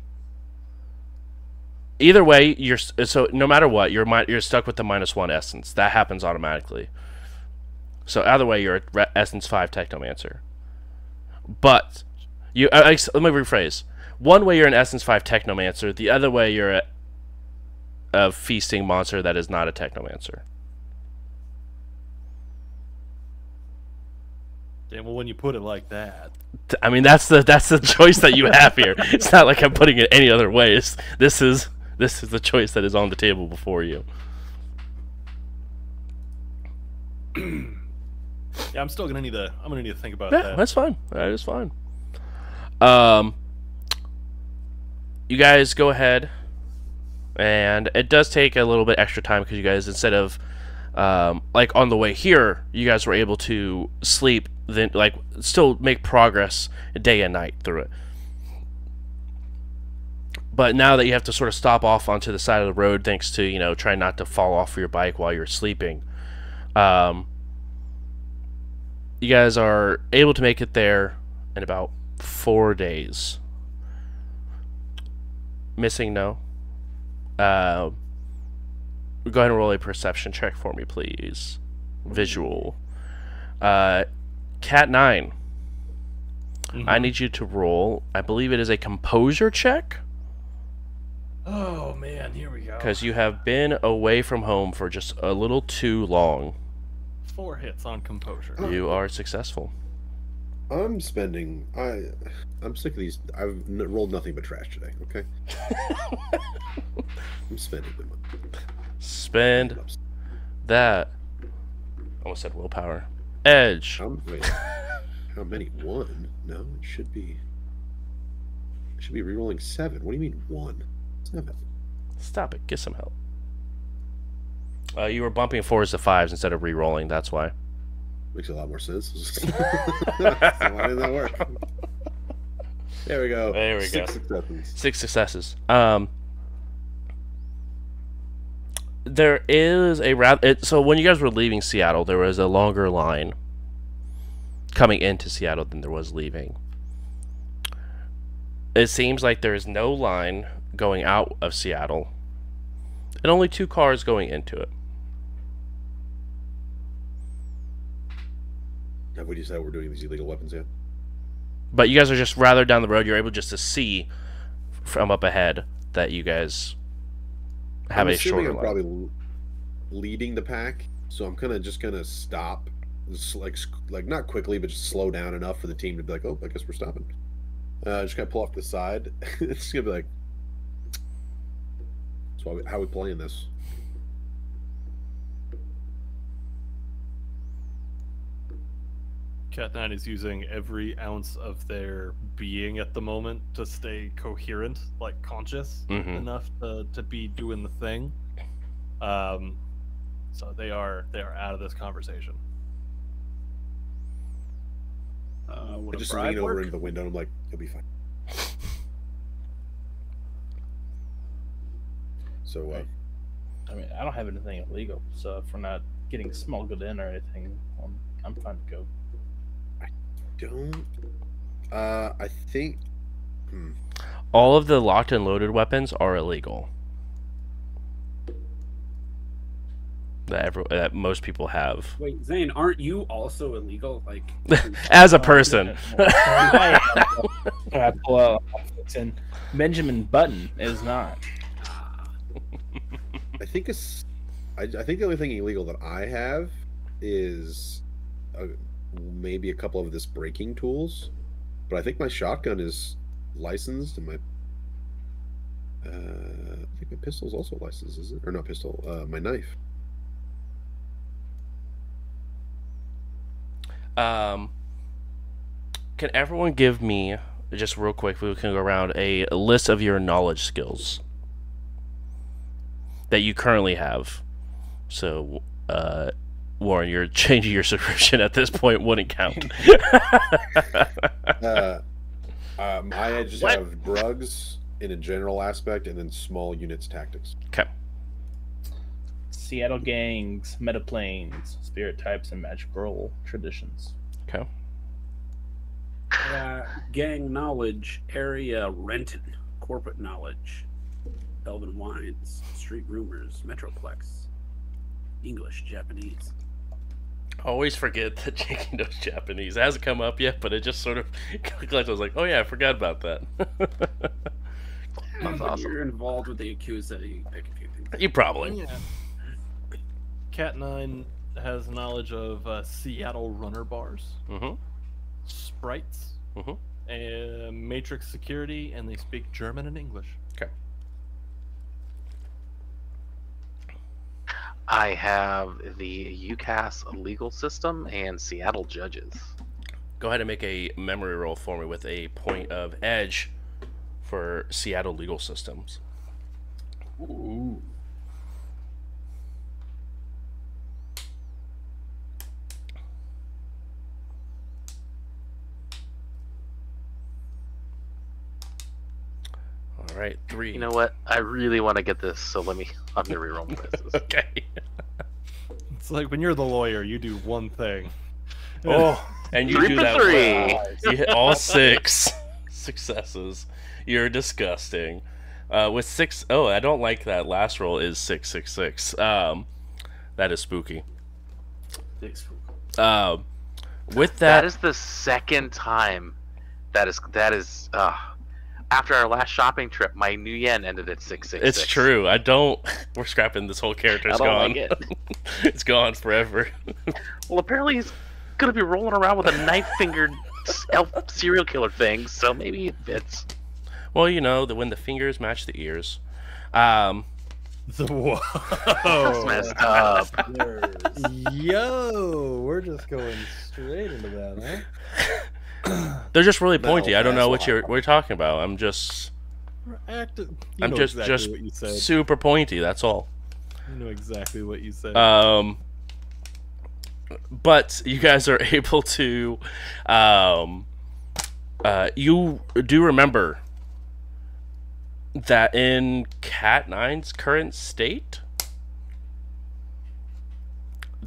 Either way, you're so no matter what, you're you're stuck with the minus one essence. That happens automatically. So either way, you're essence five technomancer. But you, let me rephrase. One way you're an essence five technomancer. The other way you're a, a feasting monster that is not a technomancer. Yeah, well, when you put it like that, I mean, that's the that's the choice that you have here. It's not like I'm putting it any other way. It's, this is this is the choice that is on the table before you. yeah, I'm still gonna need to. I'm gonna need to think about Yeah, that. that's fine. That is fine. Um, you guys go ahead, and it does take a little bit extra time because you guys instead of um, like on the way here, you guys were able to sleep, then like still make progress day and night through it. but now that you have to sort of stop off onto the side of the road, thanks to you know trying not to fall off your bike while you're sleeping, um, you guys are able to make it there in about four days. Missing no. Uh, go ahead and roll a perception check for me, please. Visual. Uh, Cat nine. I need you to roll. I believe it is a composure check Oh man, here we go. because you have been away from home for just a little too long. Four hits on composure. You are successful. I'm spending. I, I'm sick of these. I've n- rolled nothing but trash today. Okay. I'm spending the money. Spend that. Almost said willpower. Edge. How, wait, how many? One? No, it should be. It should be rerolling seven. What do you mean one? Seven. Stop it. Get some help. Uh, you were bumping fours to fives instead of re-rolling. That's why. Makes a lot more sense. so why didn't that work? There we go. There we Six go. successes. Six successes. Um, there is a rather. It, so when you guys were leaving Seattle, there was a longer line coming into Seattle than there was leaving. It seems like there is no line going out of Seattle, and only two cars going into it. Have we decided we're doing these illegal weapons yet? But you guys are just rather down the road. You're able just to see from up ahead that you guys have I'm a shorter I'm line. probably leading the pack, so I'm kind of just gonna stop, just like like not quickly, but just slow down enough for the team to be like, oh, I guess we're stopping. Uh, just gonna pull off the side. it's gonna be like, so how we playing this? Cat Nine is using every ounce of their being at the moment to stay coherent, like conscious Mhm. enough to, to be doing the thing. Um, so they are they are out of this conversation. Uh, I just bribe lean over work? into the window. and I'm like, you'll be fine. So, uh, I mean, I don't have anything illegal, so if we're not getting smuggled in or anything, I'm, I'm fine to go. Don't. Uh, I think. Hmm. All of the locked and loaded weapons are illegal. That every, that most people have Wait, Zane, aren't you also illegal? Like, as a person. I I pull out and Benjamin Button is not. I think it's. I, I think the only thing illegal that I have is uh maybe a couple of this breaking tools, but I think my shotgun is licensed and my. Uh, I think my pistol's also licensed, is it? Or not pistol? Uh, my knife. Um, can everyone give me just real quick? We can go around a list of your knowledge skills that you currently have. So, uh, Warren, you're changing your subscription at this point wouldn't count. Uh, um, I just What? have drugs in a general aspect, and then small units tactics. okay. Seattle gangs, metaplanes, spirit types, and magical traditions. Okay. uh, gang knowledge, area Renton, corporate knowledge, Elven wines, street rumors, Metroplex, English, Japanese. Always forget that Jake knows Japanese. It hasn't come up yet, but it just sort of clicked. I was like, oh yeah, I forgot about that. That's awesome. You're involved with the Yakuza, you pick a few things. you probably. Cat Nine has knowledge of uh, Seattle runner bars, Mm-hmm. sprites, Mhm. and Matrix security, and they speak German and English. I have the UCAS legal system and Seattle judges. Go ahead and make a memory roll for me with a point of edge for Seattle legal systems. Ooh. Right, three. You know what? I really want to get this, so let me. I'm gonna reroll my dice. okay. It's like when you're the lawyer, you do one thing. Oh, and you Three do for that three. You hit all six successes. You're disgusting. Uh, with six oh, I don't like that. Last roll is six six six. Um, that is spooky. Six Um, with that, that is the second time. That is that is. Uh, after our last shopping trip, my new yen ended at six six. it's true. I don't. We're scrapping this whole character. I It's don't gone. like it. it's gone forever. Well, apparently he's gonna be rolling around with a knife-fingered elf serial killer thing, so maybe it fits. Well, you know, the when the fingers match the ears. Um, The whoa. That's messed up. Yo, we're just going straight into that, huh? they're just really No, pointy. I don't know what you're why. what you're talking about. I'm just Act- you I'm just- exactly just what you said. super pointy. That's all. I know exactly what you said. Um, but you guys are able to, um, uh, you do remember that in Cat 9's current state,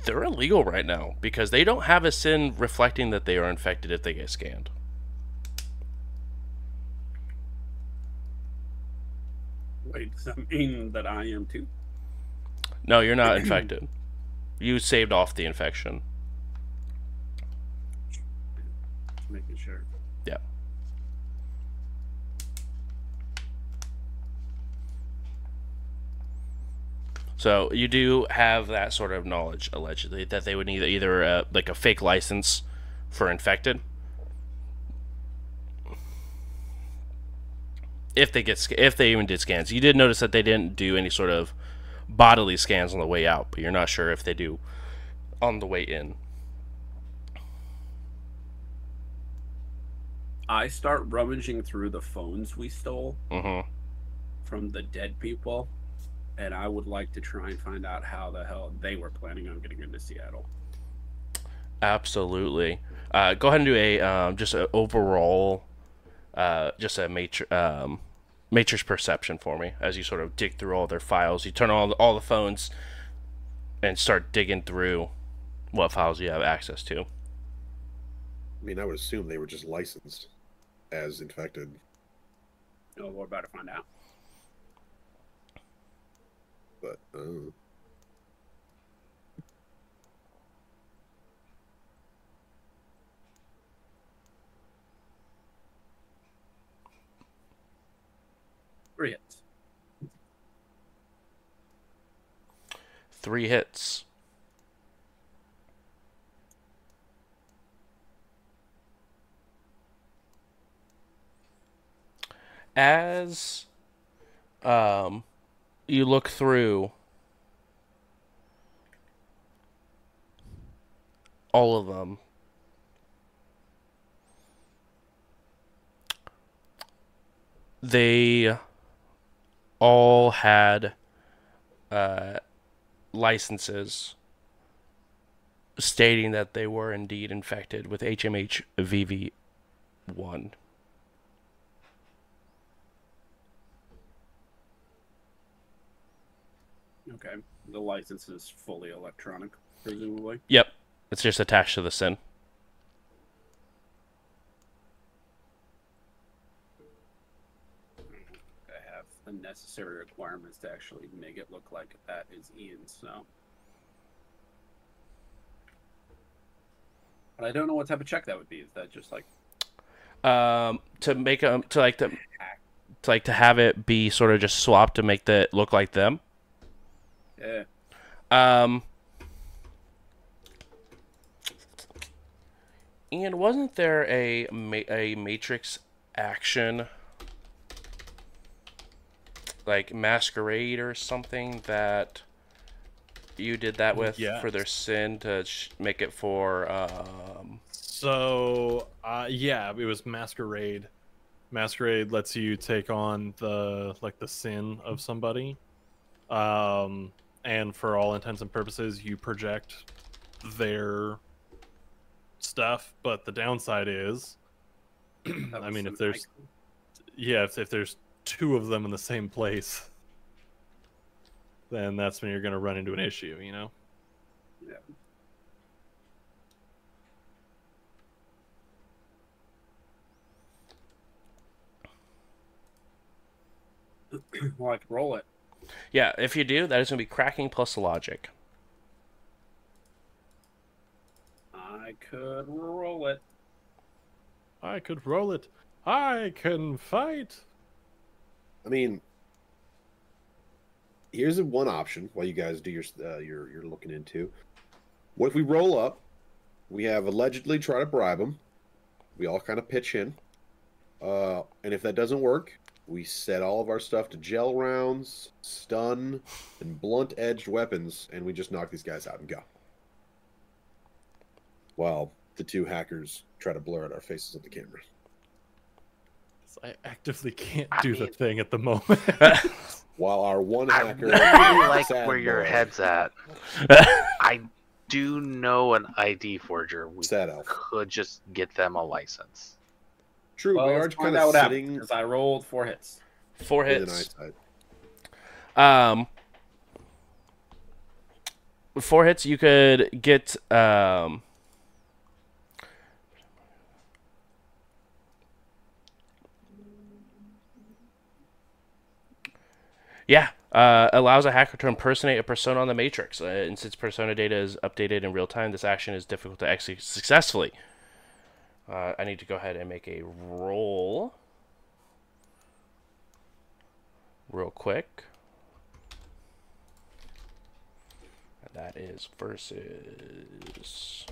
they're illegal right now because they don't have a sin reflecting that they are infected if they get scanned. Wait, does that mean that I am too? No, you're not infected. You saved off the infection. Just making sure. Yeah. So you do have that sort of knowledge, allegedly, that they would need either uh, like a fake license for infected, if they get if they even did scans. You did notice that they didn't do any sort of bodily scans on the way out, but you're not sure if they do on the way in. I start rummaging through the phones we stole Mm-hmm. from the dead people, and I would like to try and find out how the hell they were planning on getting into Seattle. Absolutely. Uh, go ahead and do a um, just an overall, uh, just a matrix um, matrix perception for me as you sort of dig through all their files. You turn on all the, all the phones and start digging through what files you have access to. I mean, I would assume they were just licensed as infected. No, we're about to find out. But uh, Three hits. Three hits. As um, you look through all of them. They all had uh, licenses stating that they were indeed infected with HMHVV1. Okay. The license is fully electronic, presumably. Yep, it's just attached to the SIN. I have the necessary requirements to actually make it look like that is Ian, so. But I don't know what type of check that would be. Is that just like Um, to make them to like to, to like to have it be sort of just swapped to make that look like them. Yeah, Um, Ian, wasn't there a a Matrix action like Masquerade or something that you did that with for their sin to sh- make it for um So, uh, yeah, it was Masquerade. Masquerade lets you take on the like the sin of somebody, um, and for all intents and purposes, you project their stuff. But the downside is, I mean, if there's icon. yeah, if, if there's two of them in the same place, then that's when you're going to run into an hmm. issue, you know? Yeah. well, I could roll it. Yeah, if you do, that is going to be cracking plus logic. I could roll it. I could roll it. I can fight. I mean, here's one option while you guys do your uh, your you're looking into. What if we roll up? We have allegedly try to bribe them. We all kind of pitch in, uh, and if that doesn't work, we set all of our stuff to gel rounds, stun, and blunt edged weapons, and we just knock these guys out and go. While the two hackers try to blur out our faces at the camera. I actively can't I do the mean- thing at the moment. While our one I hacker really like sad where your boy, head's at. I do know an ID forger. We sad elf. could just get them a license. True, Well, we are let's kind of out what happened sitting because I rolled four hits. Four hits. Um, four hits. You could get um. Yeah, uh, allows a hacker to impersonate a persona on the Matrix. Uh, and since persona data is updated in real time, this action is difficult to execute successfully. Uh, I need to go ahead and make a roll real quick. And that is versus.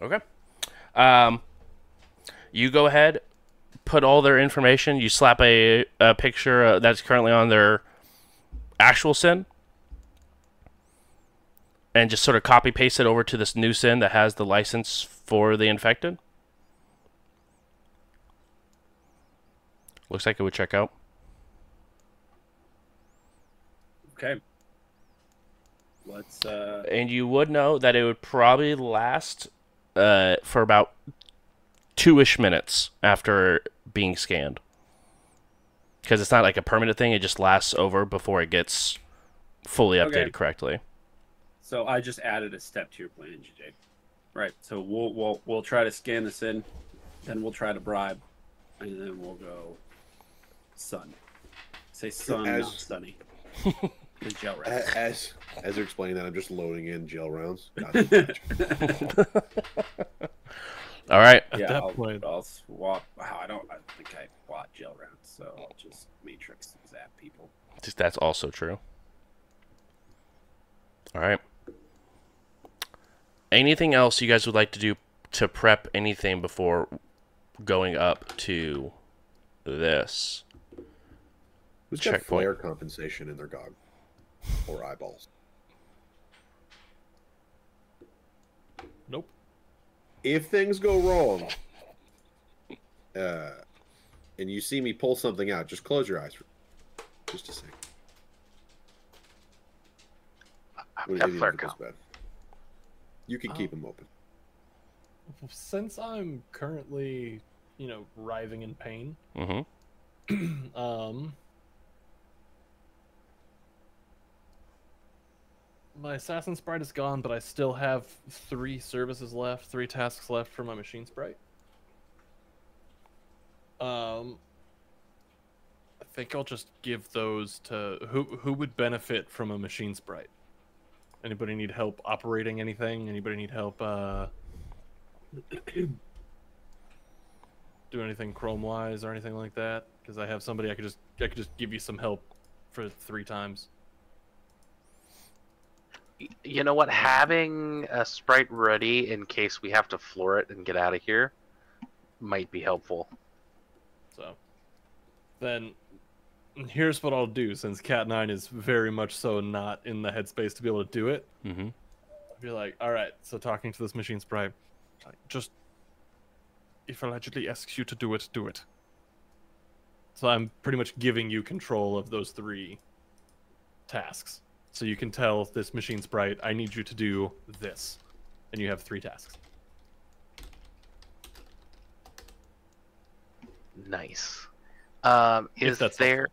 Okay. Um, you go ahead, put all their information. You slap a, a picture uh, that's currently on their actual sin, and just sort of copy paste it over to this new sin that has the license for the infected. Looks like it would check out. Okay. Let's uh and you would know that it would probably last uh, for about two-ish minutes after being scanned because it's not like a permanent thing it just lasts over before it gets fully updated Okay. correctly so I just added a step to your plan, GJ. Right. So we'll we'll we'll try to scan this in, then we'll try to bribe, and then we'll go sun. Say sun, not sunny. The gel A- rats. As as they're explaining that, I'm just loading in gel rounds. Gotcha. all right At yeah, that I'll, point- I'll swap. Wow, I don't. I think I bought gel rounds, so I'll just matrix zap people. Just- that's also true all right anything else you guys would like to do to prep anything before going up to this Who's got Checkpoint. flare compensation in their gog or eyeballs? nope. If things go wrong, uh, and you see me pull something out, just close your eyes for just a second. I've What got do you flare think goes bad? You can Oh. keep them open. Since I'm currently, you know, writhing in pain, mm-hmm. um, my assassin sprite is gone, but I still have three services left, three tasks left for my machine sprite. Um, I think I'll just give those to who who would benefit from a machine sprite. Anybody need help operating anything? Anybody need help uh do anything chrome wise or anything like that? Because I have somebody I could just I could just give you some help for three times. Y- You know what? Having a sprite ready in case we have to floor it and get out of here might be helpful. So then here's what I'll do since Cat 9 is very much so not in the headspace to be able to do it. Mm-hmm. I'll be like, all right, so talking to this machine sprite, just if allegedly asks you to do it, do it. So I'm pretty much giving you control of those three tasks. So you can tell this machine sprite. I need you to do this, and you have three tasks. Nice. Um, If is that's there?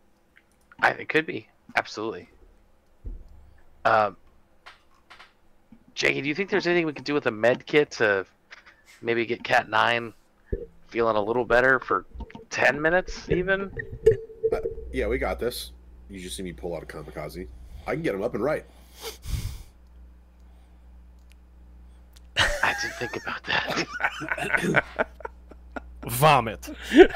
I it could be absolutely. Um, Jackie, do you think there's anything we could do with a med kit to maybe get Cat Nine feeling a little better for ten minutes, even? Yeah, we got this. You just see me pull out a kamikaze. I can get him up and right. I didn't think about that. Vomit.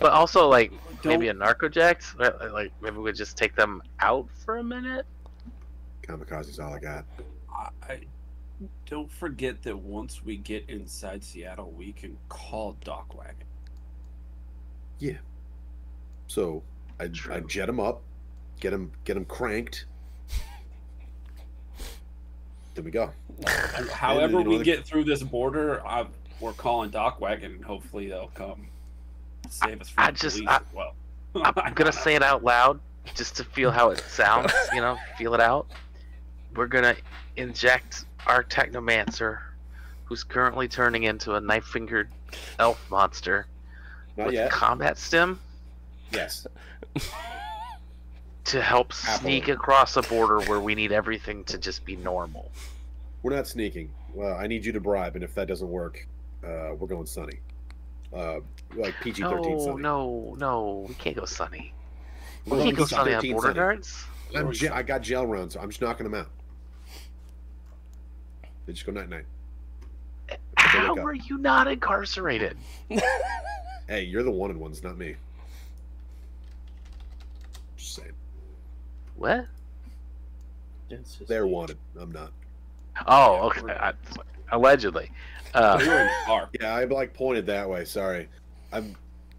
But also, like maybe Don't- a narcojax. Like- Like maybe we just take them out for a minute. Kamikaze's all I got. I, I don't forget that once we get inside Seattle, we can call DocWagon. Yeah. So I, I jet him up, get him get him cranked. There we go. However we get through this border, I, we're calling DocWagon, and hopefully they'll come save us from I the just- police I- as well. I'm gonna say it out loud just to feel how it sounds. You know, feel it out. We're gonna inject our technomancer, who's currently turning into a knife-fingered elf monster, Not with yet. combat stim Yes. To help Apple. sneak across a border where we need everything to just be normal. We're not sneaking. Well, I need you to bribe, and if that doesn't work, uh, we're going Sunny. Uh, like PG thirteen No, Sunny. no, no, we can't go sunny. We We're can't go sunny on border Sunny. guards. I'm ja- I got jail runs. So I'm just knocking them out. They just go night night. How up. are you not incarcerated? Hey, you're the wanted ones, not me. Just saying. What? It's They're wanted. I'm not. Oh, okay. I, allegedly. Uh, They were in the car. Yeah, I like pointed that way. Sorry, I'm.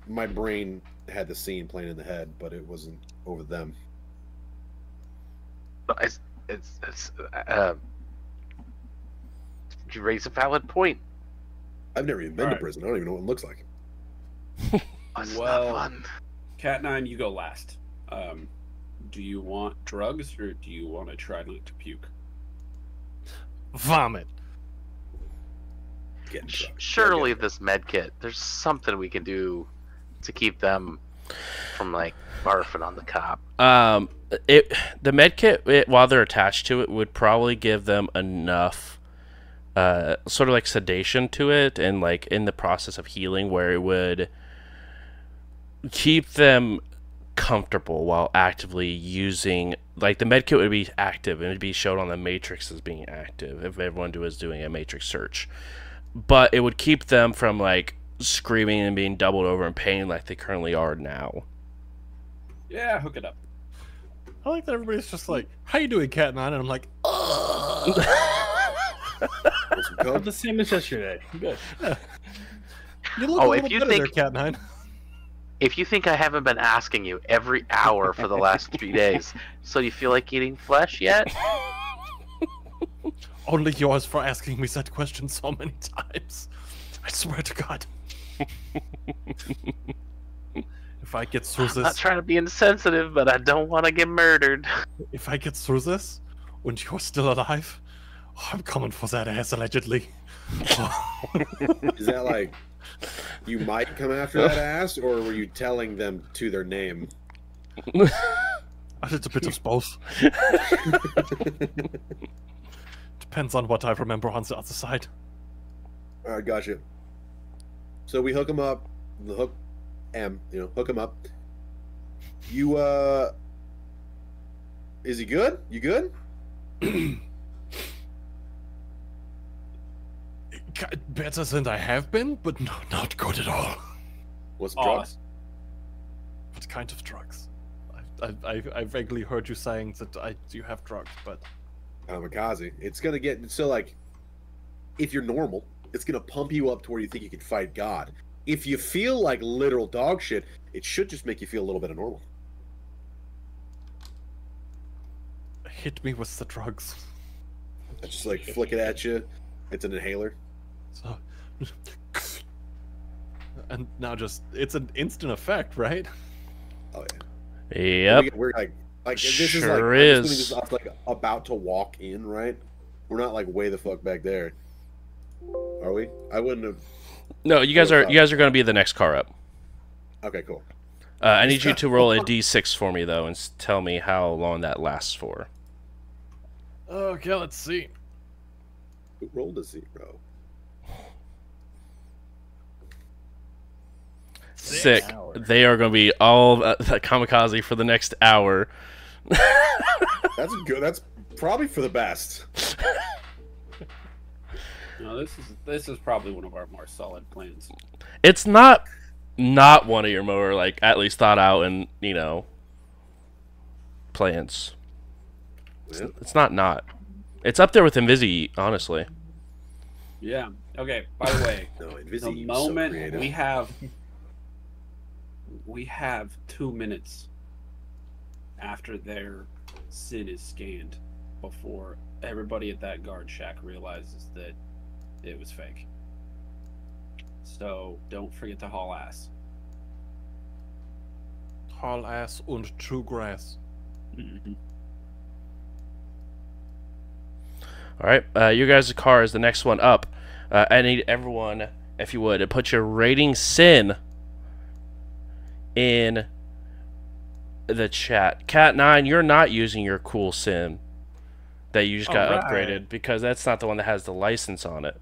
My brain had the scene playing in the head, but it wasn't over them. But it's it's, it's uh, you raise a valid point. I've never even been Alright. to prison. I don't even know what it looks like. Well- Cat Nine, you go last. Um, do you want drugs or do you want to try not to puke? Vomit. Getting Sh- drugged. surely this med kit. There's something we can do to keep them from like barfing on the cop. Um, it the med kit it, while they're attached to it would probably give them enough, uh, sort of like sedation to it, and like in the process of healing, where it would keep them comfortable while actively using like the med kit would be active and it'd be shown on the matrix as being active if everyone was doing a matrix search but it would keep them from like screaming and being doubled over in pain like they currently are now Yeah, hook it up. I like that everybody's just like, "How you doing, Cat Nine?" And I'm like, Want Oh, the same as yesterday. Good. "You look Oh, a if little you better there, think- Cat Nine." If you think I haven't been asking you every hour for the last three days, so you feel like eating flesh yet? Only yours for asking me that question so many times. I swear to God. if I get through this, I'm not trying to be insensitive, but I don't want to get murdered. if I get through this, and you're still alive, oh, I'm coming for that ass allegedly. Is that like you might come after that ass, or were you telling them to their name? I it's a bit of both. Depends on what I remember on the other side. All right, gotcha. So we hook him up. The hook M, you know, hook him up. You uh, is he good? You good? Better than I have been, but no, not good at all. What's Aw. Oh. drugs? What kind of drugs? I, I, I, I vaguely heard you saying that I do have drugs, but Kamikaze. It's gonna get so like, if you're normal, it's gonna pump you up to where you think you can fight God. If you feel like literal dog shit, it should just make you feel a little bit of normal. hit me with the drugs. I just like flick it at you. It's an inhaler. So, and now just it's an instant effect, right? Oh yeah. yep We, we're like, Like this is like, Sure is. This is us like about to walk in, right? We're not like way the fuck back there. Are we? I wouldn't have. No, you guys are top. you guys are going to be the next car up. Okay, cool. Uh, I need you to roll a d6 for me though, and tell me how long that lasts for. Okay, let's see. Who rolled a zero? Sick. hour. They are going to be all uh, kamikaze for the next hour. That's good. That's probably for the best. No, this is this is probably one of our more solid plans. It's not not one of your more like at least thought out and you know plans. It's, it's not not. It's up there with Invisi, honestly. Yeah. Okay. By the way, No, the Invisi so moment we have we have two minutes after their sin is scanned before everybody at that guard shack realizes that it was fake. So don't forget to haul ass. Haul ass und true grass. All right, uh, you guys' car is the next one up. Uh, I need everyone, if you would, to put your rating sin in the chat. Cat nine, you're not using your cool sim that you just got Alright. upgraded because that's not the one that has the license on it.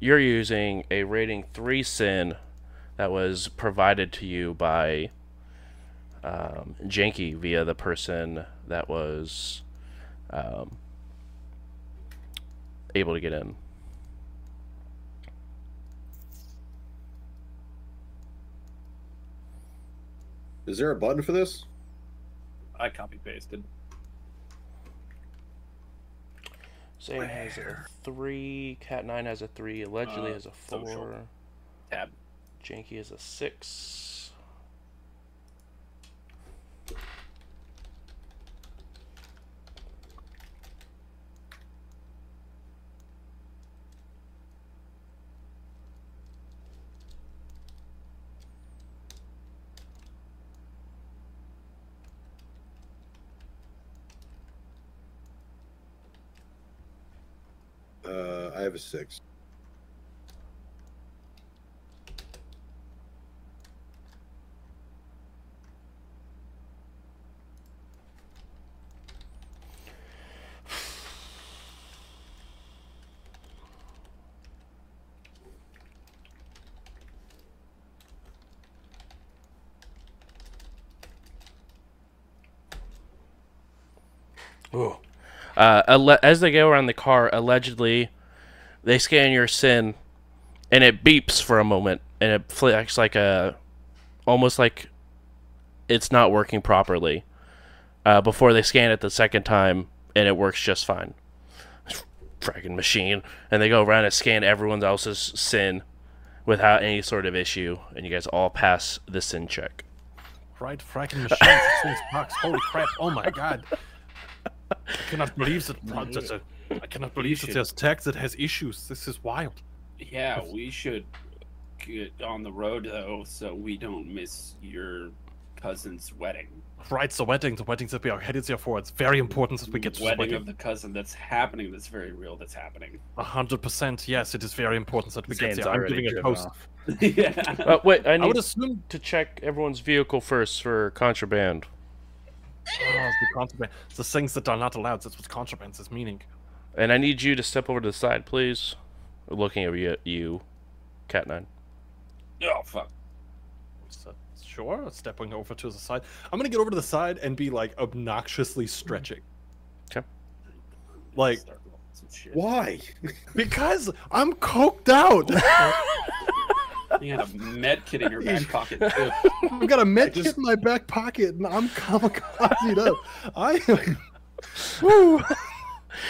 You're using a rating three sin that was provided to you by um, Janky via the person that was um, able to get in. Is there a button for this? I copy pasted. Zane has a three. Cat nine has a three. Allegedly Uh, has a social. four. Tab. Janky has a six. Uh, I have a six. Uh, as they go around the car, allegedly, they scan your sin, and it beeps for a moment, and it flicks like a, almost like, it's not working properly. Uh, before they scan it the second time, and it works just fine. Fragging machine, and they go around and scan everyone else's sin, without any sort of issue, and you guys all pass the sin check. Right, fracking machine, this box. Holy crap! Oh my god! I cannot believe that. that- that- I cannot believe that there's text that has issues. This is wild. Yeah, we should get on the road though, so we don't miss your cousin's wedding. Right, the wedding, the wedding that we are headed there for. It's very important that we get to the wedding wedding. of the cousin that's happening. That's very real. That's happening. A hundred percent. Yes, it is very important that we get Zane's there. I'm already giving a driven toast. off. yeah. Uh, wait, I I need would assume to check everyone's vehicle first for contraband. oh, the contraband, the things that are not allowed. That's what contraband is meaning. And I need you to step over to the side, please. Looking over you, you Cat Nine. Oh fuck. So, sure, stepping over to the side. I'm gonna get over to the side and be like obnoxiously stretching. Okay. Like- Start rolling some shit. Why? Because I'm coked out. You had a med kit in your back pocket too. I've got a med just- kit in my back pocket and I'm kamikaze up. I am.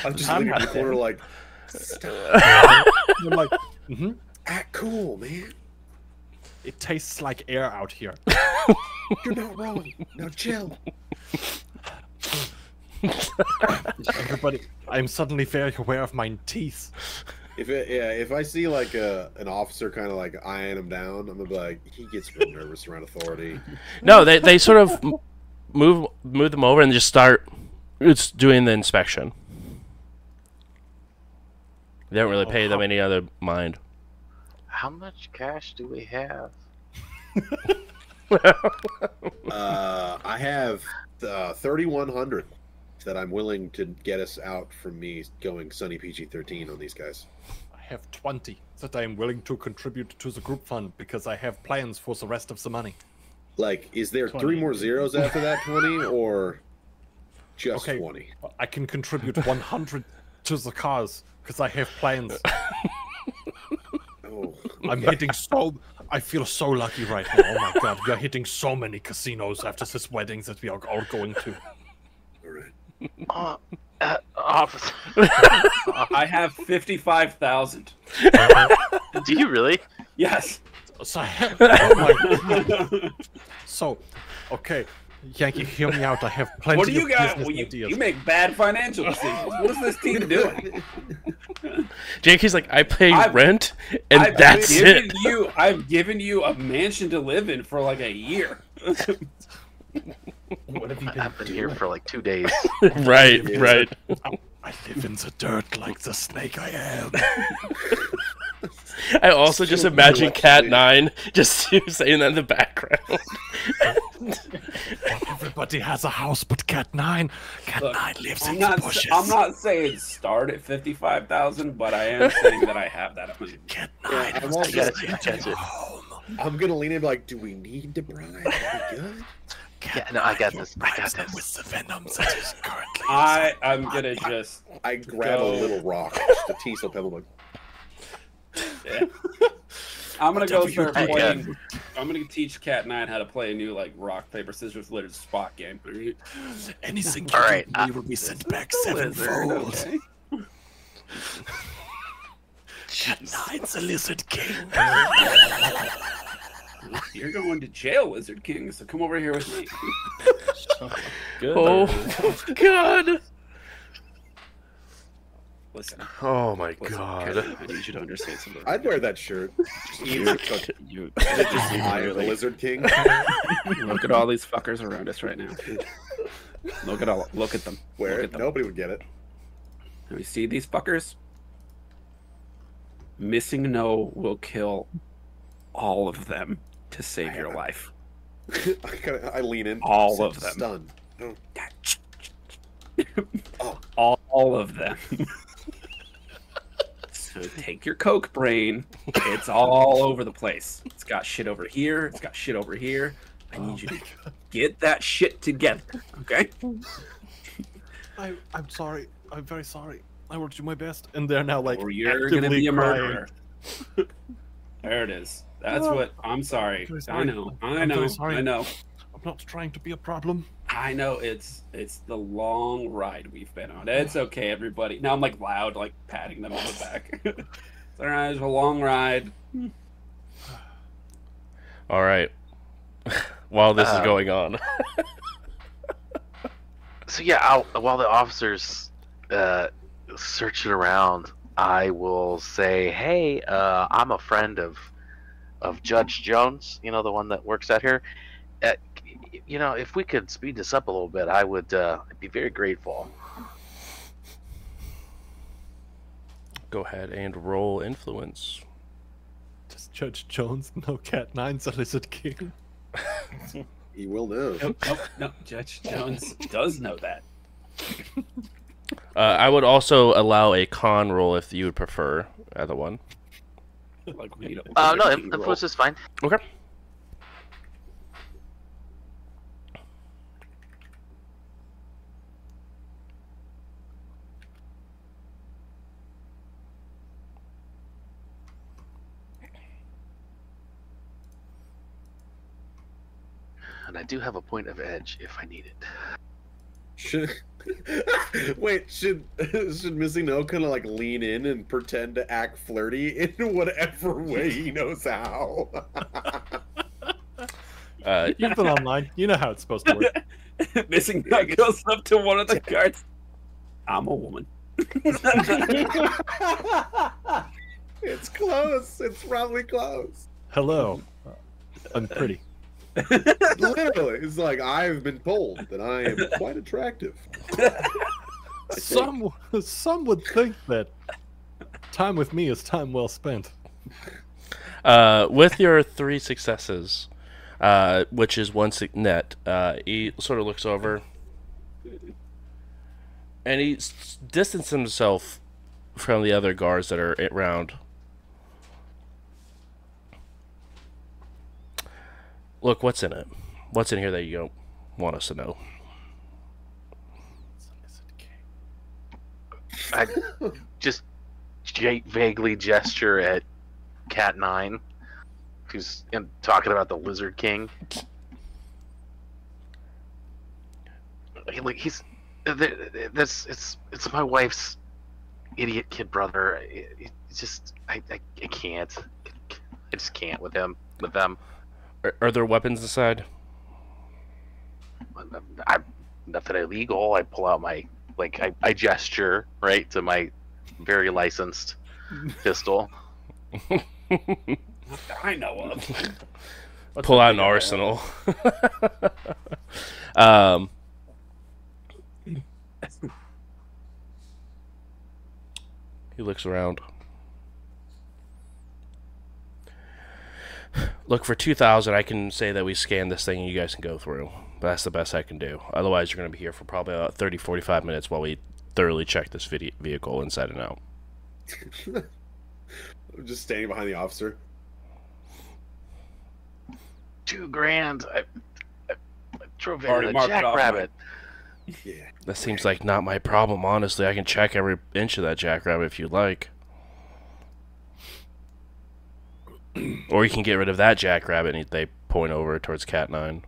Woo. I'm just I'm looking at not the corner like, I'm like, mm-hmm. act cool, man. it tastes like air out here. You're not wrong. Now chill. Everybody, I'm suddenly very aware of my teeth. If it, yeah, if I see like a, an officer kind of like eyeing him down, I'm gonna be like, he gets real nervous around authority. No, they they sort of move move them over and just start. It's doing the inspection. They don't really Oh, pay them any other mind. How much cash do we have? Uh, I have uh, 3,100 that I'm willing to get us out from me going Sunny PG 13 on these guys. I have 20 that I am willing to contribute to the group fund because I have plans for the rest of the money. Like, is there 20. three more zeros after that 20 or just Okay. 20? I can contribute 100 to the cause because I have plans. Oh, I'm hitting so. I feel so lucky right now. Oh my god, we are hitting so many casinos after this wedding that we are all going to. all right. Uh, uh, officer. I have fifty-five thousand. do you really? Yes. So, I oh my god. So, okay, Yankee, hear me out. I have plenty what do you of got? business Well, you, ideas. you make bad financial decisions. What is this team doing? Jakey's like, I pay I've- rent, and I've that's given it. you. I've given you a mansion to live in for like a year. What have you been I've been here for like two days. right, right. I live in the dirt like the snake I am. I also just imagine Cat Nine just saying that in the background. Everybody has a house but Cat Nine. Cat Look, Nine lives I'm in not. the bushes. I'm not saying start at fifty-five thousand, but I am saying that I have that money. Cat Yeah, Nine I'm has also- to I live got you, in I got your you. home. I'm going to lean in and be like, do we need to bribe? Are we good? Cat Yeah, no, I got Nine, this, you I got bribes them this. With the venom that is currently I. inside I'm gonna body. just. I grab Go. a little rock, just a teasel pebble, like, Yeah. I'm gonna go Whatever you start do. Uh, playing. I'm gonna teach Cat Nine how to play a new like rock paper scissors lizard Spock game. alright? Anything All you right, do, uh, will be sent back Lizard, sevenfold. okay? Cat Nine's a lizard king. You're going to jail, Lizard King. So come over here with me. Good. Oh God! Listen, Oh my listen, God! Cat, I need you to understand something. I'd wear that shirt. Just eat cook. You Just I am the Lizard King. look at all these fuckers around us right now. Look at all. Look at them. Wear it. at them. Nobody would get it. Have you see these fuckers? Missing no will kill all of them to save your life. I, kinda, I lean in. All of them. Stunned. Oh. all, all of them. so take your coke brain. It's all over the place. It's got shit over here. It's got shit over here. I need oh you to get that shit together. Okay? I, I'm sorry. I'm very sorry. I will do my best. And they're now like or you're gonna actively be a murderer. There it is. That's Oh. what I'm sorry. Very I know. I I'm know. sorry. I know. I'm not trying to be a problem. I know it's it's the long ride we've been on. It's okay, everybody. Now I'm like loud, like patting them on the back. it's all right. It's a long ride. All right. While this is Uh, going on, So yeah, I'll, while the officers uh, searching around, I will say, "Hey, uh, I'm a friend of of Judge Jones. You know, the one that works out here. Uh, you know, if we could speed this up a little bit, I would uh, be very grateful." go ahead and roll influence. Does Judge Jones know Cat Nine's a lizard king? He will know. Nope, nope, nope. Judge Jones does know that. Uh, I would also allow a con roll if you would prefer either one. Like we need a Uh, no, wizard king influence is fine. Okay. And I do have a point of edge if I need it. Should wait? Should should Missy No kind of like lean in and pretend to act flirty in whatever way he knows how? Uh, You've been online. You know how it's supposed to work. Missing guy goes up to one of the guards. I'm a woman. it's close. It's probably close. Hello. I'm pretty. Literally, it's like I've been told that I am quite attractive. Some some would think that time with me is time well spent. Uh, with your three successes, uh, which is one net, uh, he sort of looks over and he s- distances himself from the other guards that are around. Look, what's in it? What's in here that you don't want us to know? I just vaguely gesture at Cat Nine, who's in, talking about the Lizard King. He, like he's th- th- this. It's it's my wife's idiot kid brother. It, just I, I I can't. I just can't with him with them. Are, are there weapons inside? I nothing illegal. I pull out my like I, I gesture right to my very licensed pistol. I know of. What's Pull out an arsenal. um, he looks around. Look, for 2,000, I can say that we scan this thing and you guys can go through. But that's the best I can do. Otherwise, you're going to be here for probably about 30, 45 minutes while we thoroughly check this vide- vehicle inside and out. I'm just standing behind the officer. Two grand. I, I, I drove into the marked it off, jackrabbit. Yeah. That seems like not my problem, honestly. I can check every inch of that jackrabbit if you'd like. or you can get rid of that jackrabbit and they point over towards Cat 9.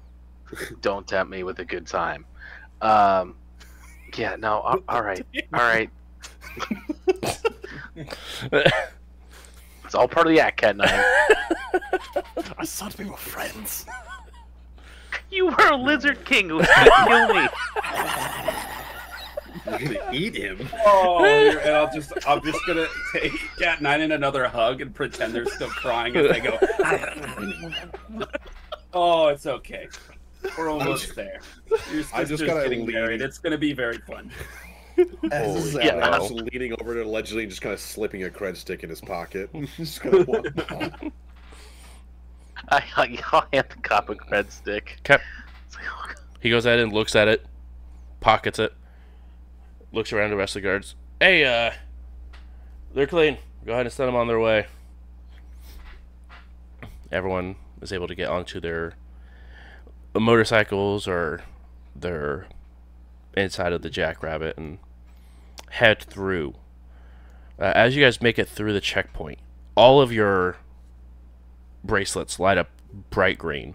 Don't tempt me with a good time. Um, yeah, no, a- all right, all right. It's all part of the act, Cat Nine. I thought we were friends. You were a lizard king who was gonna kill me. You're gonna eat him. Oh, and I'll just, I'm just gonna take Cat Nine in another hug and pretend they're still crying as they go. oh, it's okay. We're almost there. Your I just sister's gotta getting leave. married. It's gonna be very fun. Holy yeah. cow. Just leaning over to allegedly just kind of slipping a cred stick in his pocket. just gonna walk. I, I, I'll hand the cop a cred stick. Okay. It's like, oh, He goes ahead and looks at it, pockets it, looks around the rest of the guards. Hey, uh, they're clean. Go ahead and send them on their way. Everyone is able to get onto their motorcycles or their inside of the jackrabbit and head through. Uh, as you guys make it through the checkpoint, all of your bracelets light up bright green.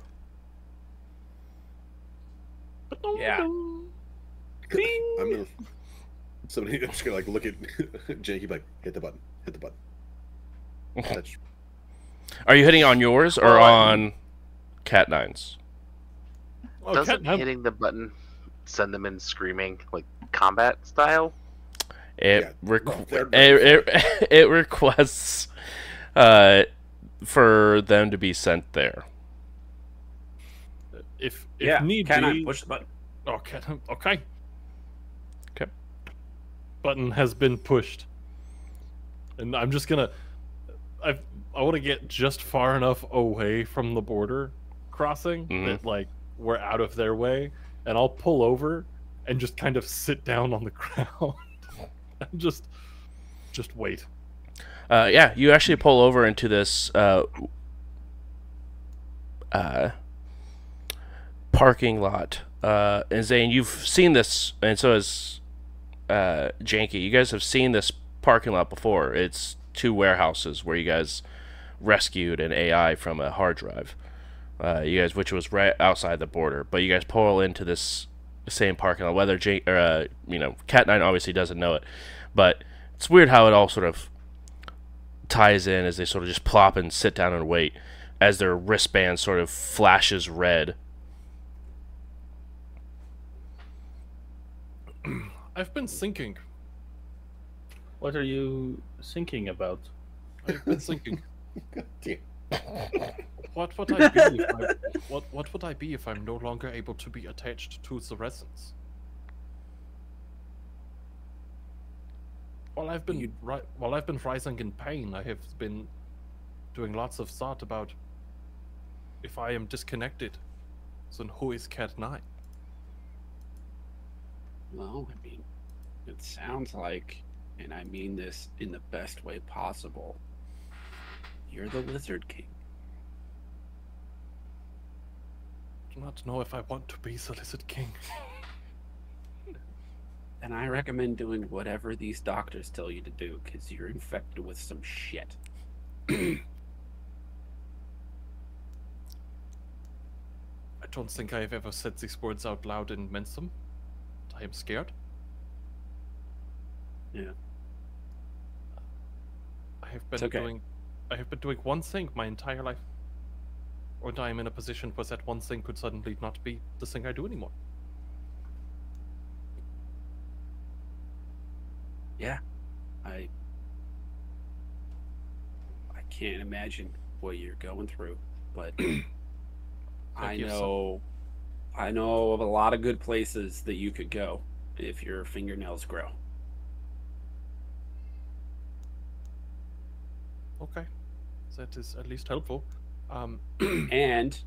Yeah. I'm gonna. Somebody, I'm just gonna like look at Jake. He'd be like, hit the button, hit the button. Touch. Are you hitting on yours or Oh, I- on Cat Nines? Oh, Doesn't Cat, hitting the button send them in screaming like combat style? It Yeah, requ- well, they're it, it, it requests uh, for them to be sent there. if if Yeah. need Cat be, Nine, push the button. Okay. Okay. Okay. Button has been pushed. And I'm just gonna I I want to get just far enough away from the border crossing Mhm. that like we're out of their way and I'll pull over and just kind of sit down on the ground and just just wait. Uh, yeah, you actually pull over into this uh, uh, parking lot. Uh, and Zane, you've seen this, and so has uh, Janky. You guys have seen this parking lot before. It's two warehouses where you guys rescued an AI from a hard drive. Uh, you guys, which was right outside the border, but you guys pull into this same parking lot. Whether Jan- or, uh, you know, Cat Nine obviously doesn't know it, but it's weird how it all sort of ties in as they sort of just plop and sit down and wait as their wristband sort of flashes red. I've been thinking. What are you thinking about? I've been thinking. God damn. What would I be if I, what what would I be if I'm no longer able to be attached to the resonance? While I've been You- ri- while I've been rising in pain, I have been doing lots of thought about if I am disconnected, then who is Cat Nine? Well, I mean, it sounds like, and I mean this in the best way possible, you're the Lizard King. I do not know if I want to be the Lizard King. And I recommend doing whatever these doctors tell you to do because you're infected with some shit. I don't think I have ever said these words out loud and meant them. I am scared. Yeah. I have been okay. doing I have been doing one thing my entire life. And I am in a position where that one thing could suddenly not be the thing I do anymore. Yeah. I I can't imagine what you're going through, but I know I know of a lot of good places that you could go if your fingernails grow. Okay. That is at least helpful. Um and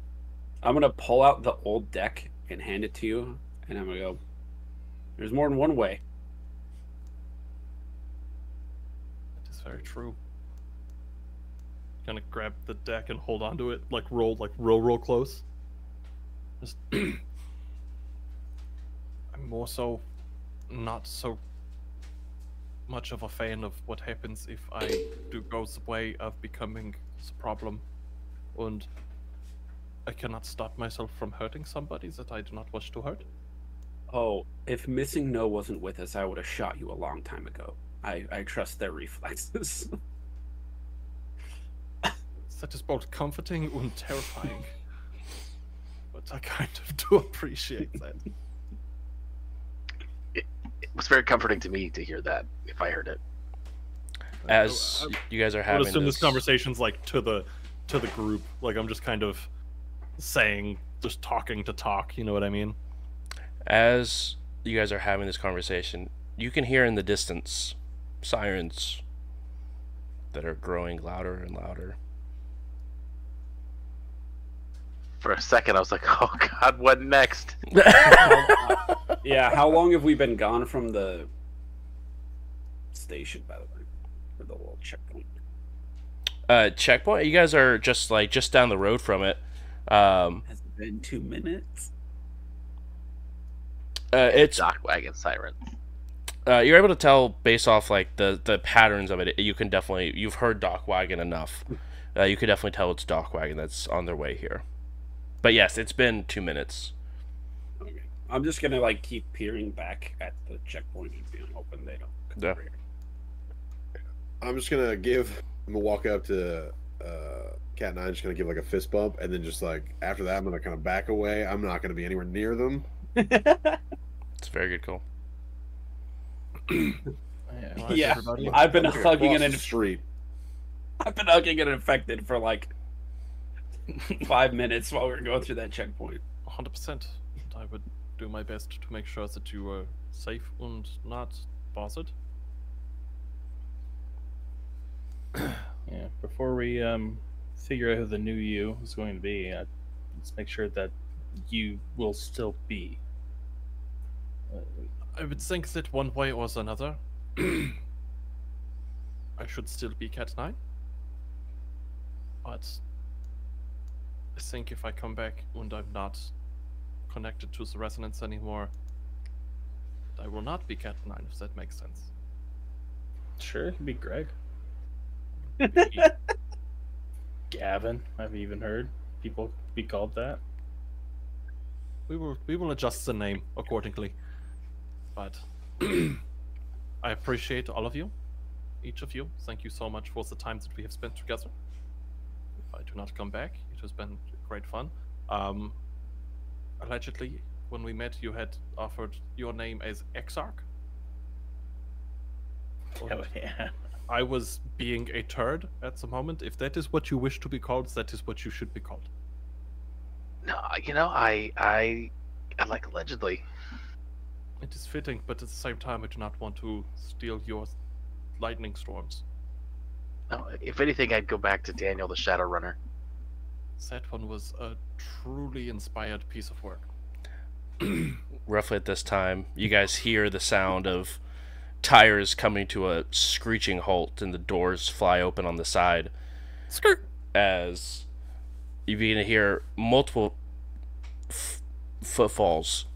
I'm gonna pull out the old deck and hand it to you, and I'm gonna go. There's more than one way. that is very true. Gonna grab the deck and hold onto it, like roll like roll roll close. Just I'm more so not so much of a fan of what happens if I do go the way of becoming the problem and I cannot stop myself from hurting somebody that I do not wish to hurt. Oh, if missing no wasn't with us, I would have shot you a long time ago. I I trust their reflexes. That is both comforting and terrifying. but I kind of do appreciate that. It was very comforting to me to hear that. If I heard it, As oh, you guys are having, I would having assume this this conversation's like to the to the group. Like I'm just kind of saying, just talking to talk. You know what I mean? as you guys are having this conversation, you can hear in the distance sirens that are growing louder and louder. for a second, I was like, "Oh God, what next?" Oh, yeah, how long have we been gone from the station, by the way, or the little checkpoint? uh, checkpoint. You guys are just like just down the road from it. Um, Has it been two minutes? uh, it's DocWagon sirens. uh, you're able to tell based off like the the patterns of it. You can definitely you've heard DocWagon enough. Uh, you could definitely tell it's DocWagon that's on their way here. But yes, it's been two minutes. Okay. I'm just gonna like keep peering back at the checkpoint and being hoping they don't. come Yeah. here. I'm just gonna give. I'm gonna walk up to uh, Cat Nine. Just gonna give like a fist bump, and then just like after that, I'm gonna kind of back away. I'm not gonna be anywhere near them. It's a very good call. Yeah. Yeah. I've been I'm hugging cross an the street. I've been hugging an infected for like five minutes while we were going through that checkpoint. 100%. I would do my best to make sure that you are safe and not bothered. Yeah. Before we um figure out who the new you is going to be, uh, let's make sure that you will still be. Uh, I would think that one way or another, I should still be Cat 9. But I think if I come back and I'm not connected to the resonance anymore, I will not be Cat 9, if that makes sense. sure, it could be Greg. Gavin, I've even heard people be called that. we will we will adjust the name accordingly. But I appreciate all of you, each of you. Thank you so much for the time that we have spent together. If I do not come back, it has been great fun. Um, allegedly, when we met, you had offered your name as Exarch. Oh yeah. I was being a turd at the moment. If that is what you wish to be called, that is what you should be called. No, you know, I I I like allegedly. It is fitting, but at the same time, I do not want to steal your lightning storms. No, if anything, I'd go back to Daniel the Shadow Runner. That one was a truly inspired piece of work. Roughly at this time, you guys hear the sound of tires coming to a screeching halt and the doors fly open on the side Skirt. as you begin to hear multiple f- footfalls.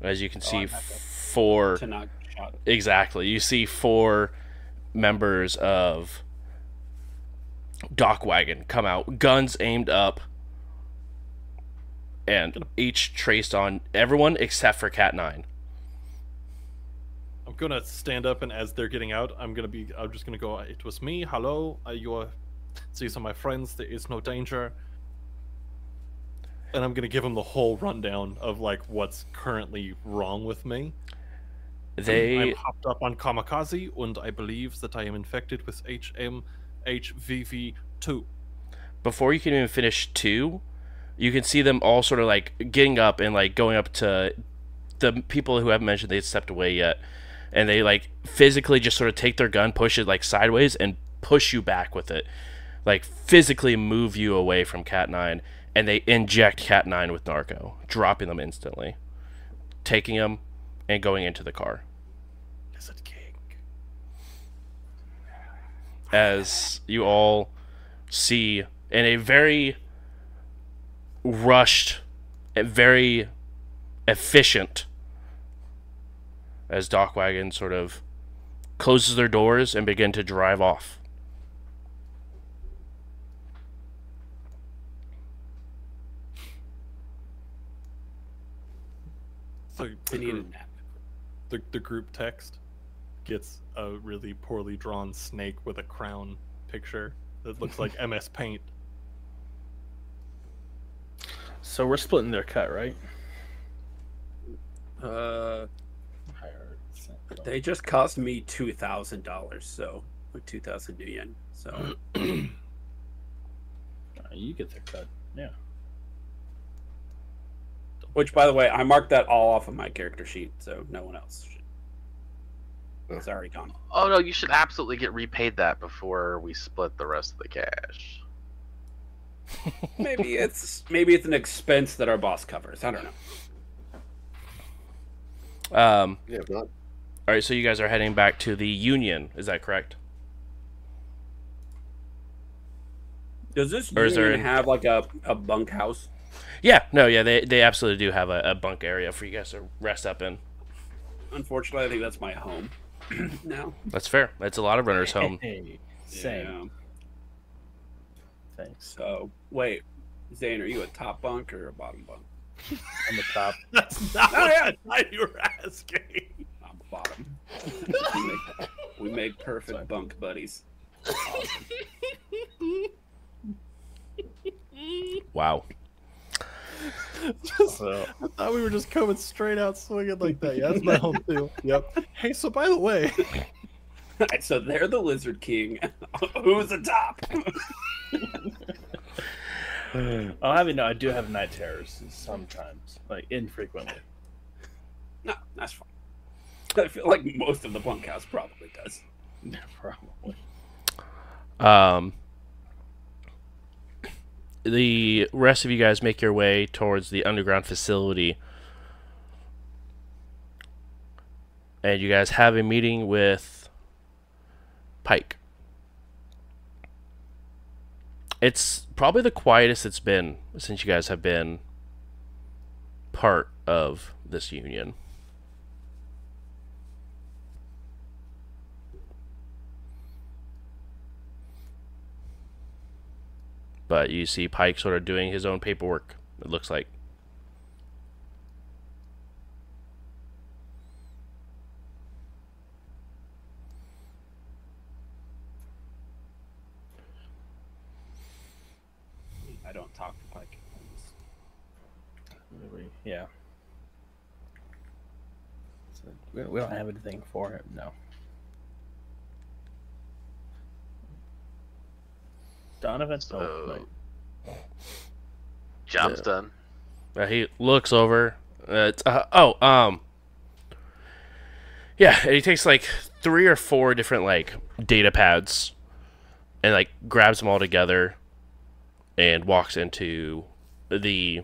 As you can oh, see, I have to- four To not shot. exactly. You see four members of DocWagon come out, guns aimed up, and each traced on everyone except for Cat Nine. I'm gonna stand up, and as they're getting out, I'm gonna be. I'm just gonna go. It was me. Hello. Uh, you are. These are my friends. There is no danger. And I'm gonna give them the whole rundown of like what's currently wrong with me. They I'm hopped up on kamikaze, and I believe that I am infected with HMHVV2. before you can even finish two, you can see them all sort of like getting up and like going up to the people who haven't mentioned they stepped away yet, and they like physically just sort of take their gun, push it like sideways, and push you back with it, like physically move you away from Cat Nine, and they inject Cat Nine with narco, dropping them instantly, taking them, and going into the car. Lizard King. As you all see in a very rushed and very efficient as DocWagon sort of closes their doors and begin to drive off. So I the need a group, nap. the, the group text gets a really poorly drawn snake with a crown picture that looks like MS Paint. So we're splitting their cut, right? Uh, I heard something. they just cost me two thousand dollars, so or two thousand nuyen. So Uh, You get their cut. Yeah. Which, by the way, I marked that all off of my character sheet, so no one else should. It's already gone. Oh no, you should absolutely get repaid that before we split the rest of the cash. Maybe it's maybe it's an expense that our boss covers. I don't know. Um, Yeah, not, all right, so you guys are heading back to the Union. Is that correct? Does this Or union an- have like a, a bunkhouse? Yeah, no, yeah, they, they absolutely do have a, a bunk area for you guys to rest up in. Unfortunately, I think that's my home now. That's fair. That's a lot of runners' home. Hey, same. Yeah. Thanks. So wait, Zane, are you a top bunk or a bottom bunk? I'm the top. That's not Oh, what yeah. I thought you were asking. I'm bottom. we, make, we make perfect bunk buddies. Wow. Just, So I thought we were just coming straight out swinging like that. Yeah, that's my home too. Yep. Hey, so by the way, Alright, so they're the Lizard King. Who's the top? I'll have you know I do have night terrors sometimes, like infrequently. no, that's fine. I feel like most of the bunkhouse probably does. Yeah, Probably. Um, the rest of you guys make your way towards the underground facility. And you guys have a meeting with Pike. It's probably the quietest it's been since you guys have been part of this union. But you see Pike sort of doing his own paperwork, it looks like. I don't talk to Pike. Yeah. So we we don't have anything for him. No. Donovan. So- Oh, right. Job's Yeah. done. Uh, he looks over. Uh, uh, oh, um, yeah, and he takes like three or four different like data pads, and like grabs them all together, and walks into the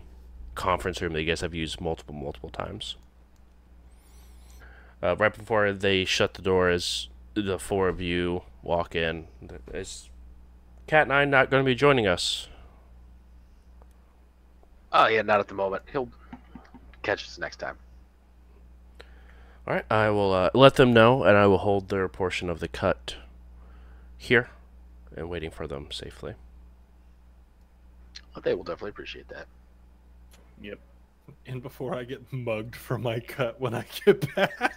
conference room that you guys have used multiple, multiple times. Uh, right before they shut the door, as the four of you walk in, is Cat Nine not going to be joining us? Oh yeah, not at the moment. He'll catch us next time. All right, I will uh, let them know, and I will hold their portion of the cut here, and waiting for them safely. Well, They will definitely appreciate that. Yep. And before I get mugged for my cut when I get back.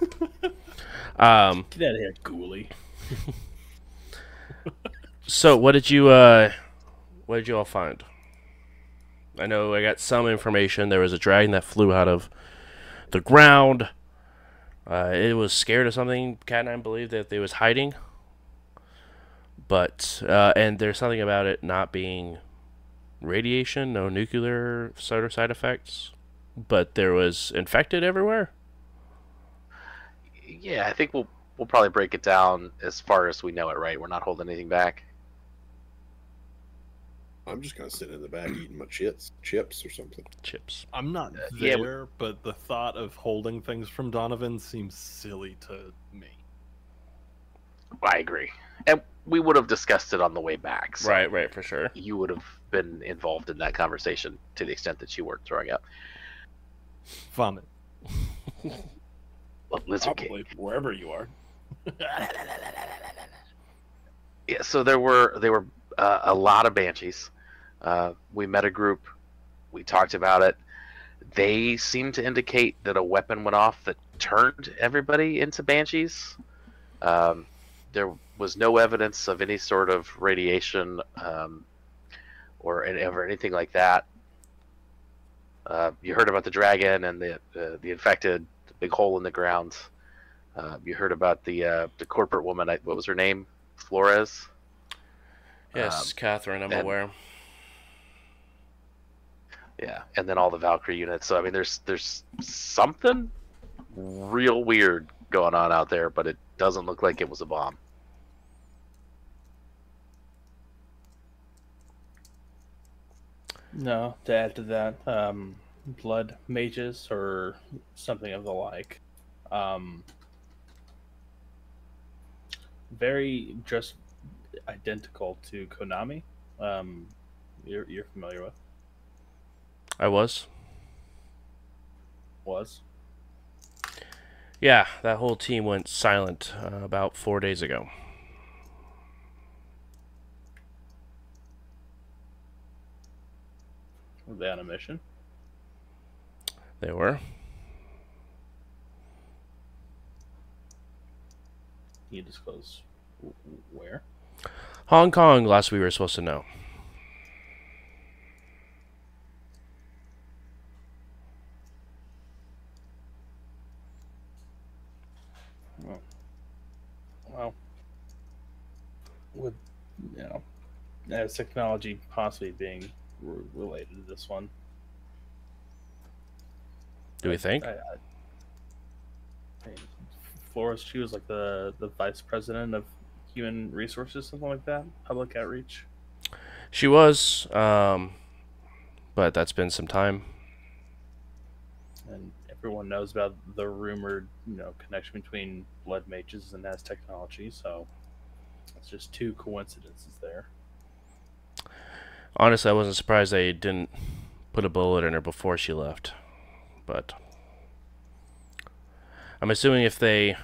Um, Get out of here, ghoulie. so what did you uh, what did you all find? I know I got some information. There was a dragon that flew out of the ground. Uh, it was scared of something. Cat and I believe that it was hiding. But uh, and there's something about it not being radiation, no nuclear sort of side effects. But there was infected everywhere. Yeah, I think we'll we'll probably break it down as far as we know it. Right, we're not holding anything back. I'm just gonna sit in the back eating my chips, chips or something. Chips. I'm not Uh, yeah, we- there, but the thought of holding things from Donovan seems silly to me. I agree, and we would have discussed it on the way back. So Right, right, for sure. You would have been involved in that conversation to the extent that you weren't throwing up. Vomit. Well, Lizard King. Probably wherever you are. Yeah, so there were there were uh, a lot of banshees. Uh, we met a group. We talked about it. They seemed to indicate that a weapon went off that turned everybody into banshees. Um, there was no evidence of any sort of radiation um, or, or anything like that. Uh, you heard about the dragon and the uh, the infected, the big hole in the ground. Uh, you heard about the uh, the corporate woman. I- What was her name? Flores. Yes, Um, Catherine, I'm aware. Yeah, and then all the Valkyrie units. So I mean, there's there's something real weird going on out there, but it doesn't look like it was a bomb. No, to add to that, um, blood mages or something of the like. Um, very just identical to Konami. Um, you're, you're familiar with I was. was Yeah, that whole team went silent uh, about four days ago. were they on a mission? They were. Can you disclose where? Hong Kong, last we were supposed to know. Well, with you know, Aztechnology possibly being re- related to this one, Do we think? I, I, I mean, Flores, she was like the the vice president of human resources, something like that, public outreach. She was, um, but that's been some time. and everyone knows about the rumored, you know, connection between blood mages and Aztechnology. So it's just two coincidences there. Honestly, I wasn't surprised they didn't put a bullet in her before she left. But I'm assuming if they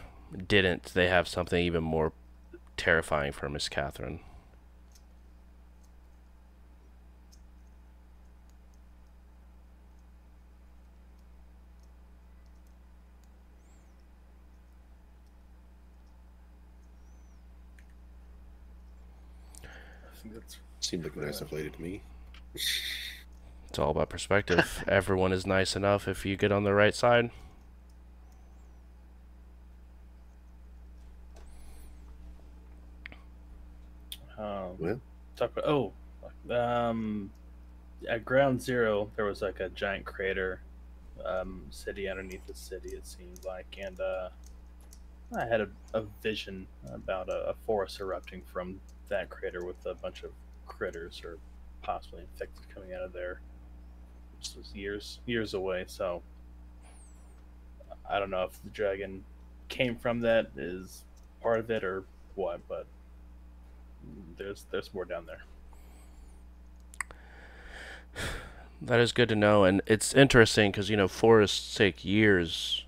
didn't, they have something even more terrifying for Miss Catherine. I think that's Seemed like a nice enough lady to me. It's all about perspective. Everyone is nice enough if you get on the right side. um, talk about. Oh, um, at Ground Zero, there was like a giant crater, um, city underneath the city. It seemed like, and uh, I had a, a vision about a, a forest erupting from that crater with a bunch of critters or possibly infected coming out of there. This was years years away, so I don't know if the dragon came from that is part of it or what, but there's there's more down there. That is good to know, and it's interesting because you know forests take years,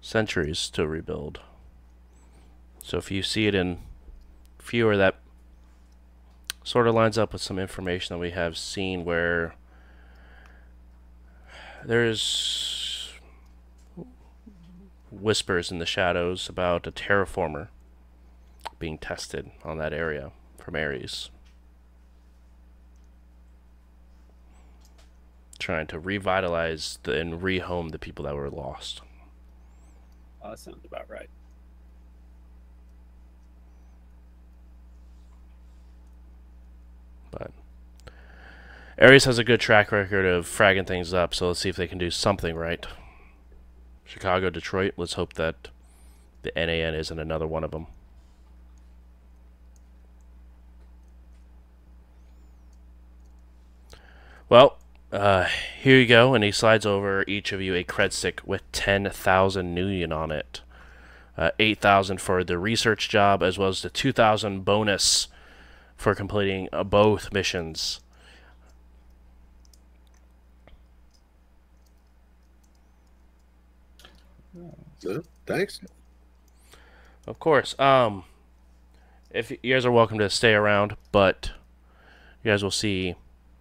centuries to rebuild. So if you see it in fewer, that sort of lines up with some information that we have seen where there's whispers in the shadows about a terraformer being tested on that area from Ares. Trying to revitalize the, and rehome the people that were lost. That sounds about right. But Ares has a good track record of fragging things up, so let's see if they can do something right. Chicago, Detroit, let's hope that the NAN isn't another one of them. Well, uh, here you go, and he slides over each of you a cred stick with 10,000 Nuyen on it. Uh, 8,000 for the research job, as well as the 2,000 bonus for completing uh, both missions. Thanks. Of course. Um, if you guys are welcome to stay around, but you guys will see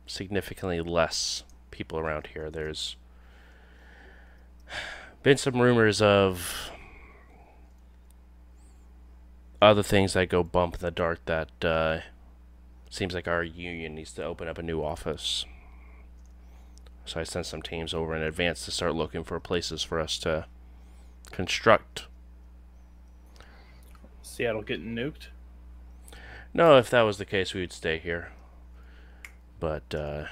significantly less people around here. There's been some rumors of other things that go bump in the dark that uh, seems like our union needs to open up a new office. So I sent some teams over in advance to start looking for places for us to construct. Seattle getting nuked. No, if that was the case, we would stay here. But uh,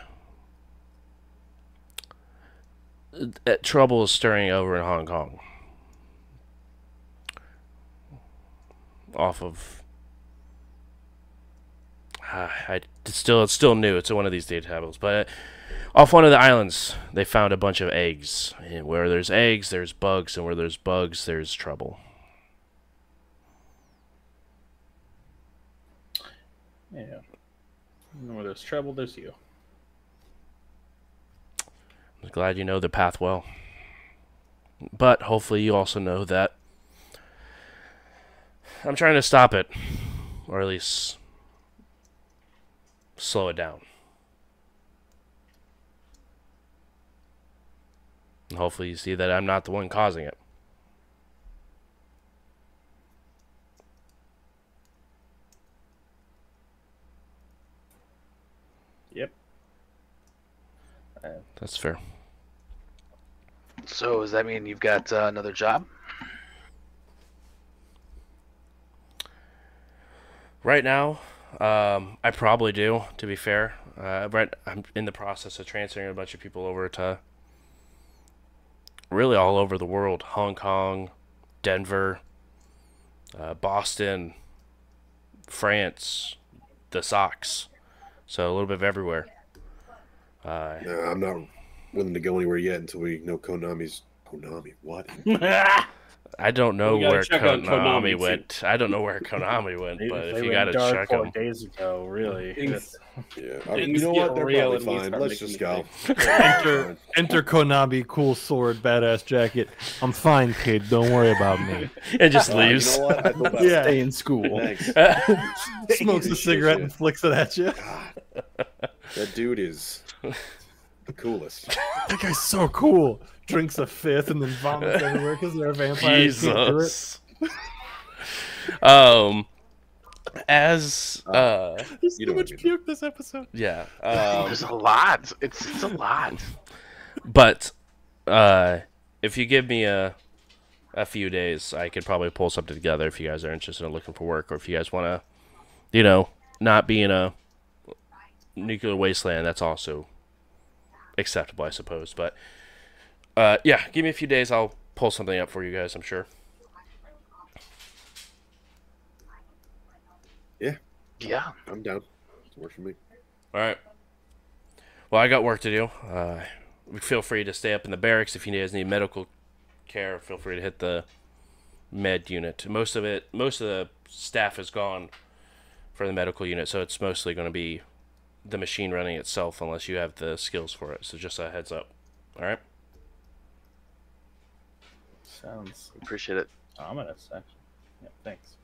uh, trouble is stirring over in Hong Kong. Off of, uh, I it's still it's still new. It's one of these data tables, but off one of the islands, they found a bunch of eggs. And where there's eggs, there's bugs, and where there's bugs, there's trouble. Yeah. And where there's trouble, there's you. I'm glad you know the path well. But hopefully, you also know that I'm trying to stop it, or at least slow it down. And hopefully, you see that I'm not the one causing it. Yep. That's fair. So does that mean you've got uh, another job? Right now, um, I probably do. To be fair, uh, right, I'm in the process of transferring a bunch of people over to really all over the world: Hong Kong, Denver, uh, Boston, France, the Sox. So a little bit of everywhere. Uh, No, I'm not willing to go anywhere yet until we know Konami's Konami. What? I don't know We where Konami, Konami, went. I don't know where Konami went, but they if you got to dark check four them, days ago, really. Things- Yeah. I mean, you know what? get They're real probably and fine. Let's just go. Enter, enter Konami, cool sword, badass jacket. I'm fine, kid. Don't worry about me. and just Uh, you leaves. know what? I. Yeah. Stay in school. Thanks. Smokes a cigarette and flicks it at you. God, that dude is the coolest. That guy's so cool. Drinks a fifth and then vomits everywhere because they're a vampire. You can't do it. Jesus. um, as uh, There's You so know much I mean. puke this episode. yeah. Um, There's a lot. It's it's a lot. but uh, if you give me a a few days, I could probably pull something together if you guys are interested in looking for work, or if you guys want to, you know, not be in a nuclear wasteland, that's also acceptable, I suppose. But uh, yeah, give me a few days. I'll pull something up for you guys. I'm sure. Yeah. Yeah. I'm down. It works for me. All right. Well, I got work to do. Uh, feel free to stay up in the barracks if you guys need medical care. Feel free to hit the med unit. Most of it, most of the staff is gone for the medical unit, so it's mostly going to be the machine running itself, unless you have the skills for it. So just a heads up. All right. Sounds Appreciate it. ominous, actually. Yeah, thanks.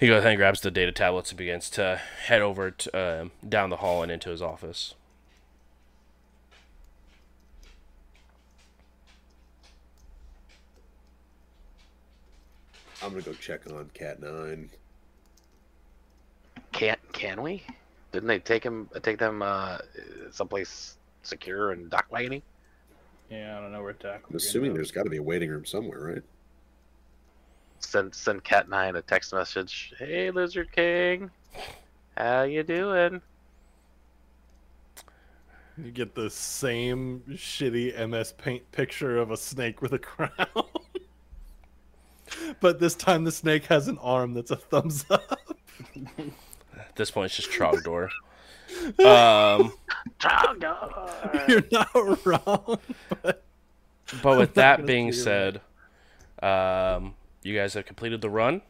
He goes and grabs the data tablets and begins to head over to, um down the hall and into his office. I'm gonna go check on Cat Nine. Can't can we? Didn't they take him take them uh someplace secure and dock wagony? Yeah, I don't know where to. I'm assuming there's got to be a waiting room somewhere, right? Send send Cat Nine a text message. Hey Lizard King. How you doing? You get the same shitty MS Paint picture of a snake with a crown. but this time the snake has an arm that's a thumbs up. At this point, it's just Trogdor. um, Trogdor! You're not wrong. But but with that being said, um, you guys have completed the run.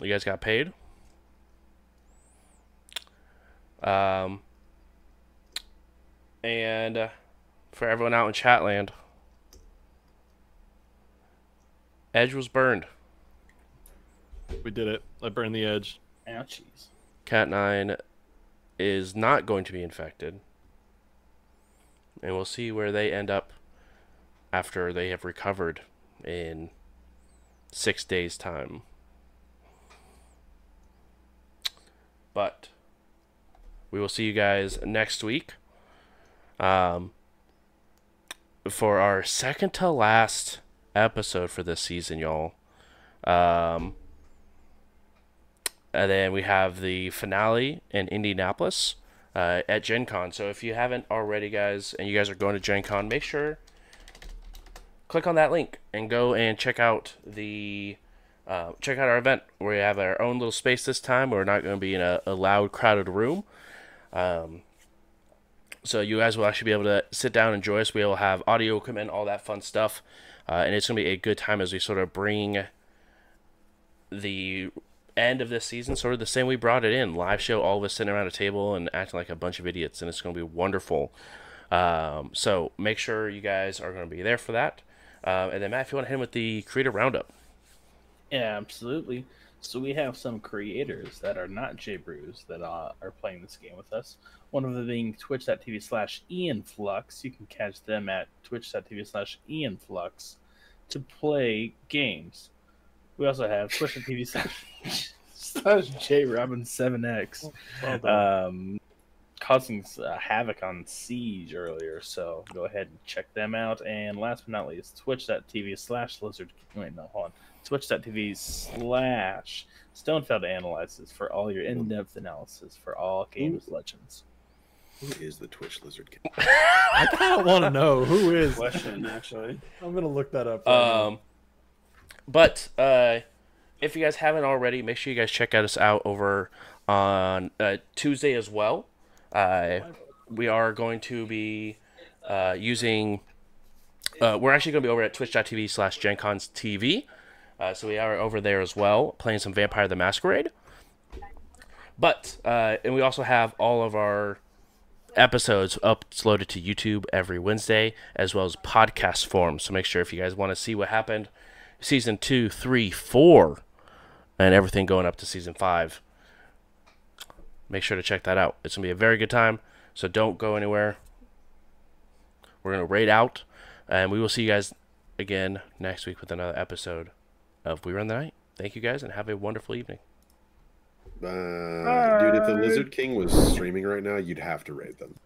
You guys got paid. Um, and uh, for everyone out in Chatland, Edge was burned. we did it. I burned the edge. Ouchies. Cat 9 is not going to be infected. And we'll see where they end up after they have recovered in six days' time. But we will see you guys next week um, for our second to last episode for this season, y'all. Um, and then we have the finale in Indianapolis uh, at Gen Con. So if you haven't already, guys, and you guys are going to Gen Con, make sure click on that link and go and check out the uh, check out our event. We have our own little space this time. We're not going to be in a, a loud, crowded room. Um, so you guys will actually be able to sit down and enjoy us. We will have audio equipment, all that fun stuff, uh, and it's going to be a good time as we sort of bring the end of this season sort of the same we brought it in live show all of us sitting around a table and acting like a bunch of idiots and it's going to be wonderful um, so make sure you guys are going to be there for that uh, and then matt if you want to hit him with the creator roundup Yeah, absolutely. So we have some creators that are not J Brews that uh, are playing this game with us. One of them being twitch.tv slash Ian Flux. You can catch them at twitch.tv slash Ian Flux to play games. We also have twitch.tv slash slash J Robin 7X. Um, causing uh, havoc on Siege earlier, so go ahead and check them out. And last but not least, twitch.tv slash lizard. Wait, no, hold on twitch.tv slash stonefeld analyzes for all your in-depth analysis for all games legends Who is the Twitch Lizard King? I kind of want to know who is. Question, actually. I'm gonna look that up. right now. But uh, if you guys haven't already make sure you guys check us out over on uh, tuesday as well. Uh, we are going to be uh, using uh, we're actually going to be over at twitch.tv slash gencons tv uh, so we are over there as well playing some vampire the masquerade. But uh, and we also have all of our episodes uploaded to youtube every wednesday as well as podcast form so make sure if you guys want to see what happened season two three four and everything going up to season five make sure to check that out it's going to be a very good time so don't go anywhere we're going to raid out and we will see you guys again next week with another episode of We Run the Night. Thank you guys and have a wonderful evening. Uh, dude, if the Lizard King was streaming right now, you'd have to raid them.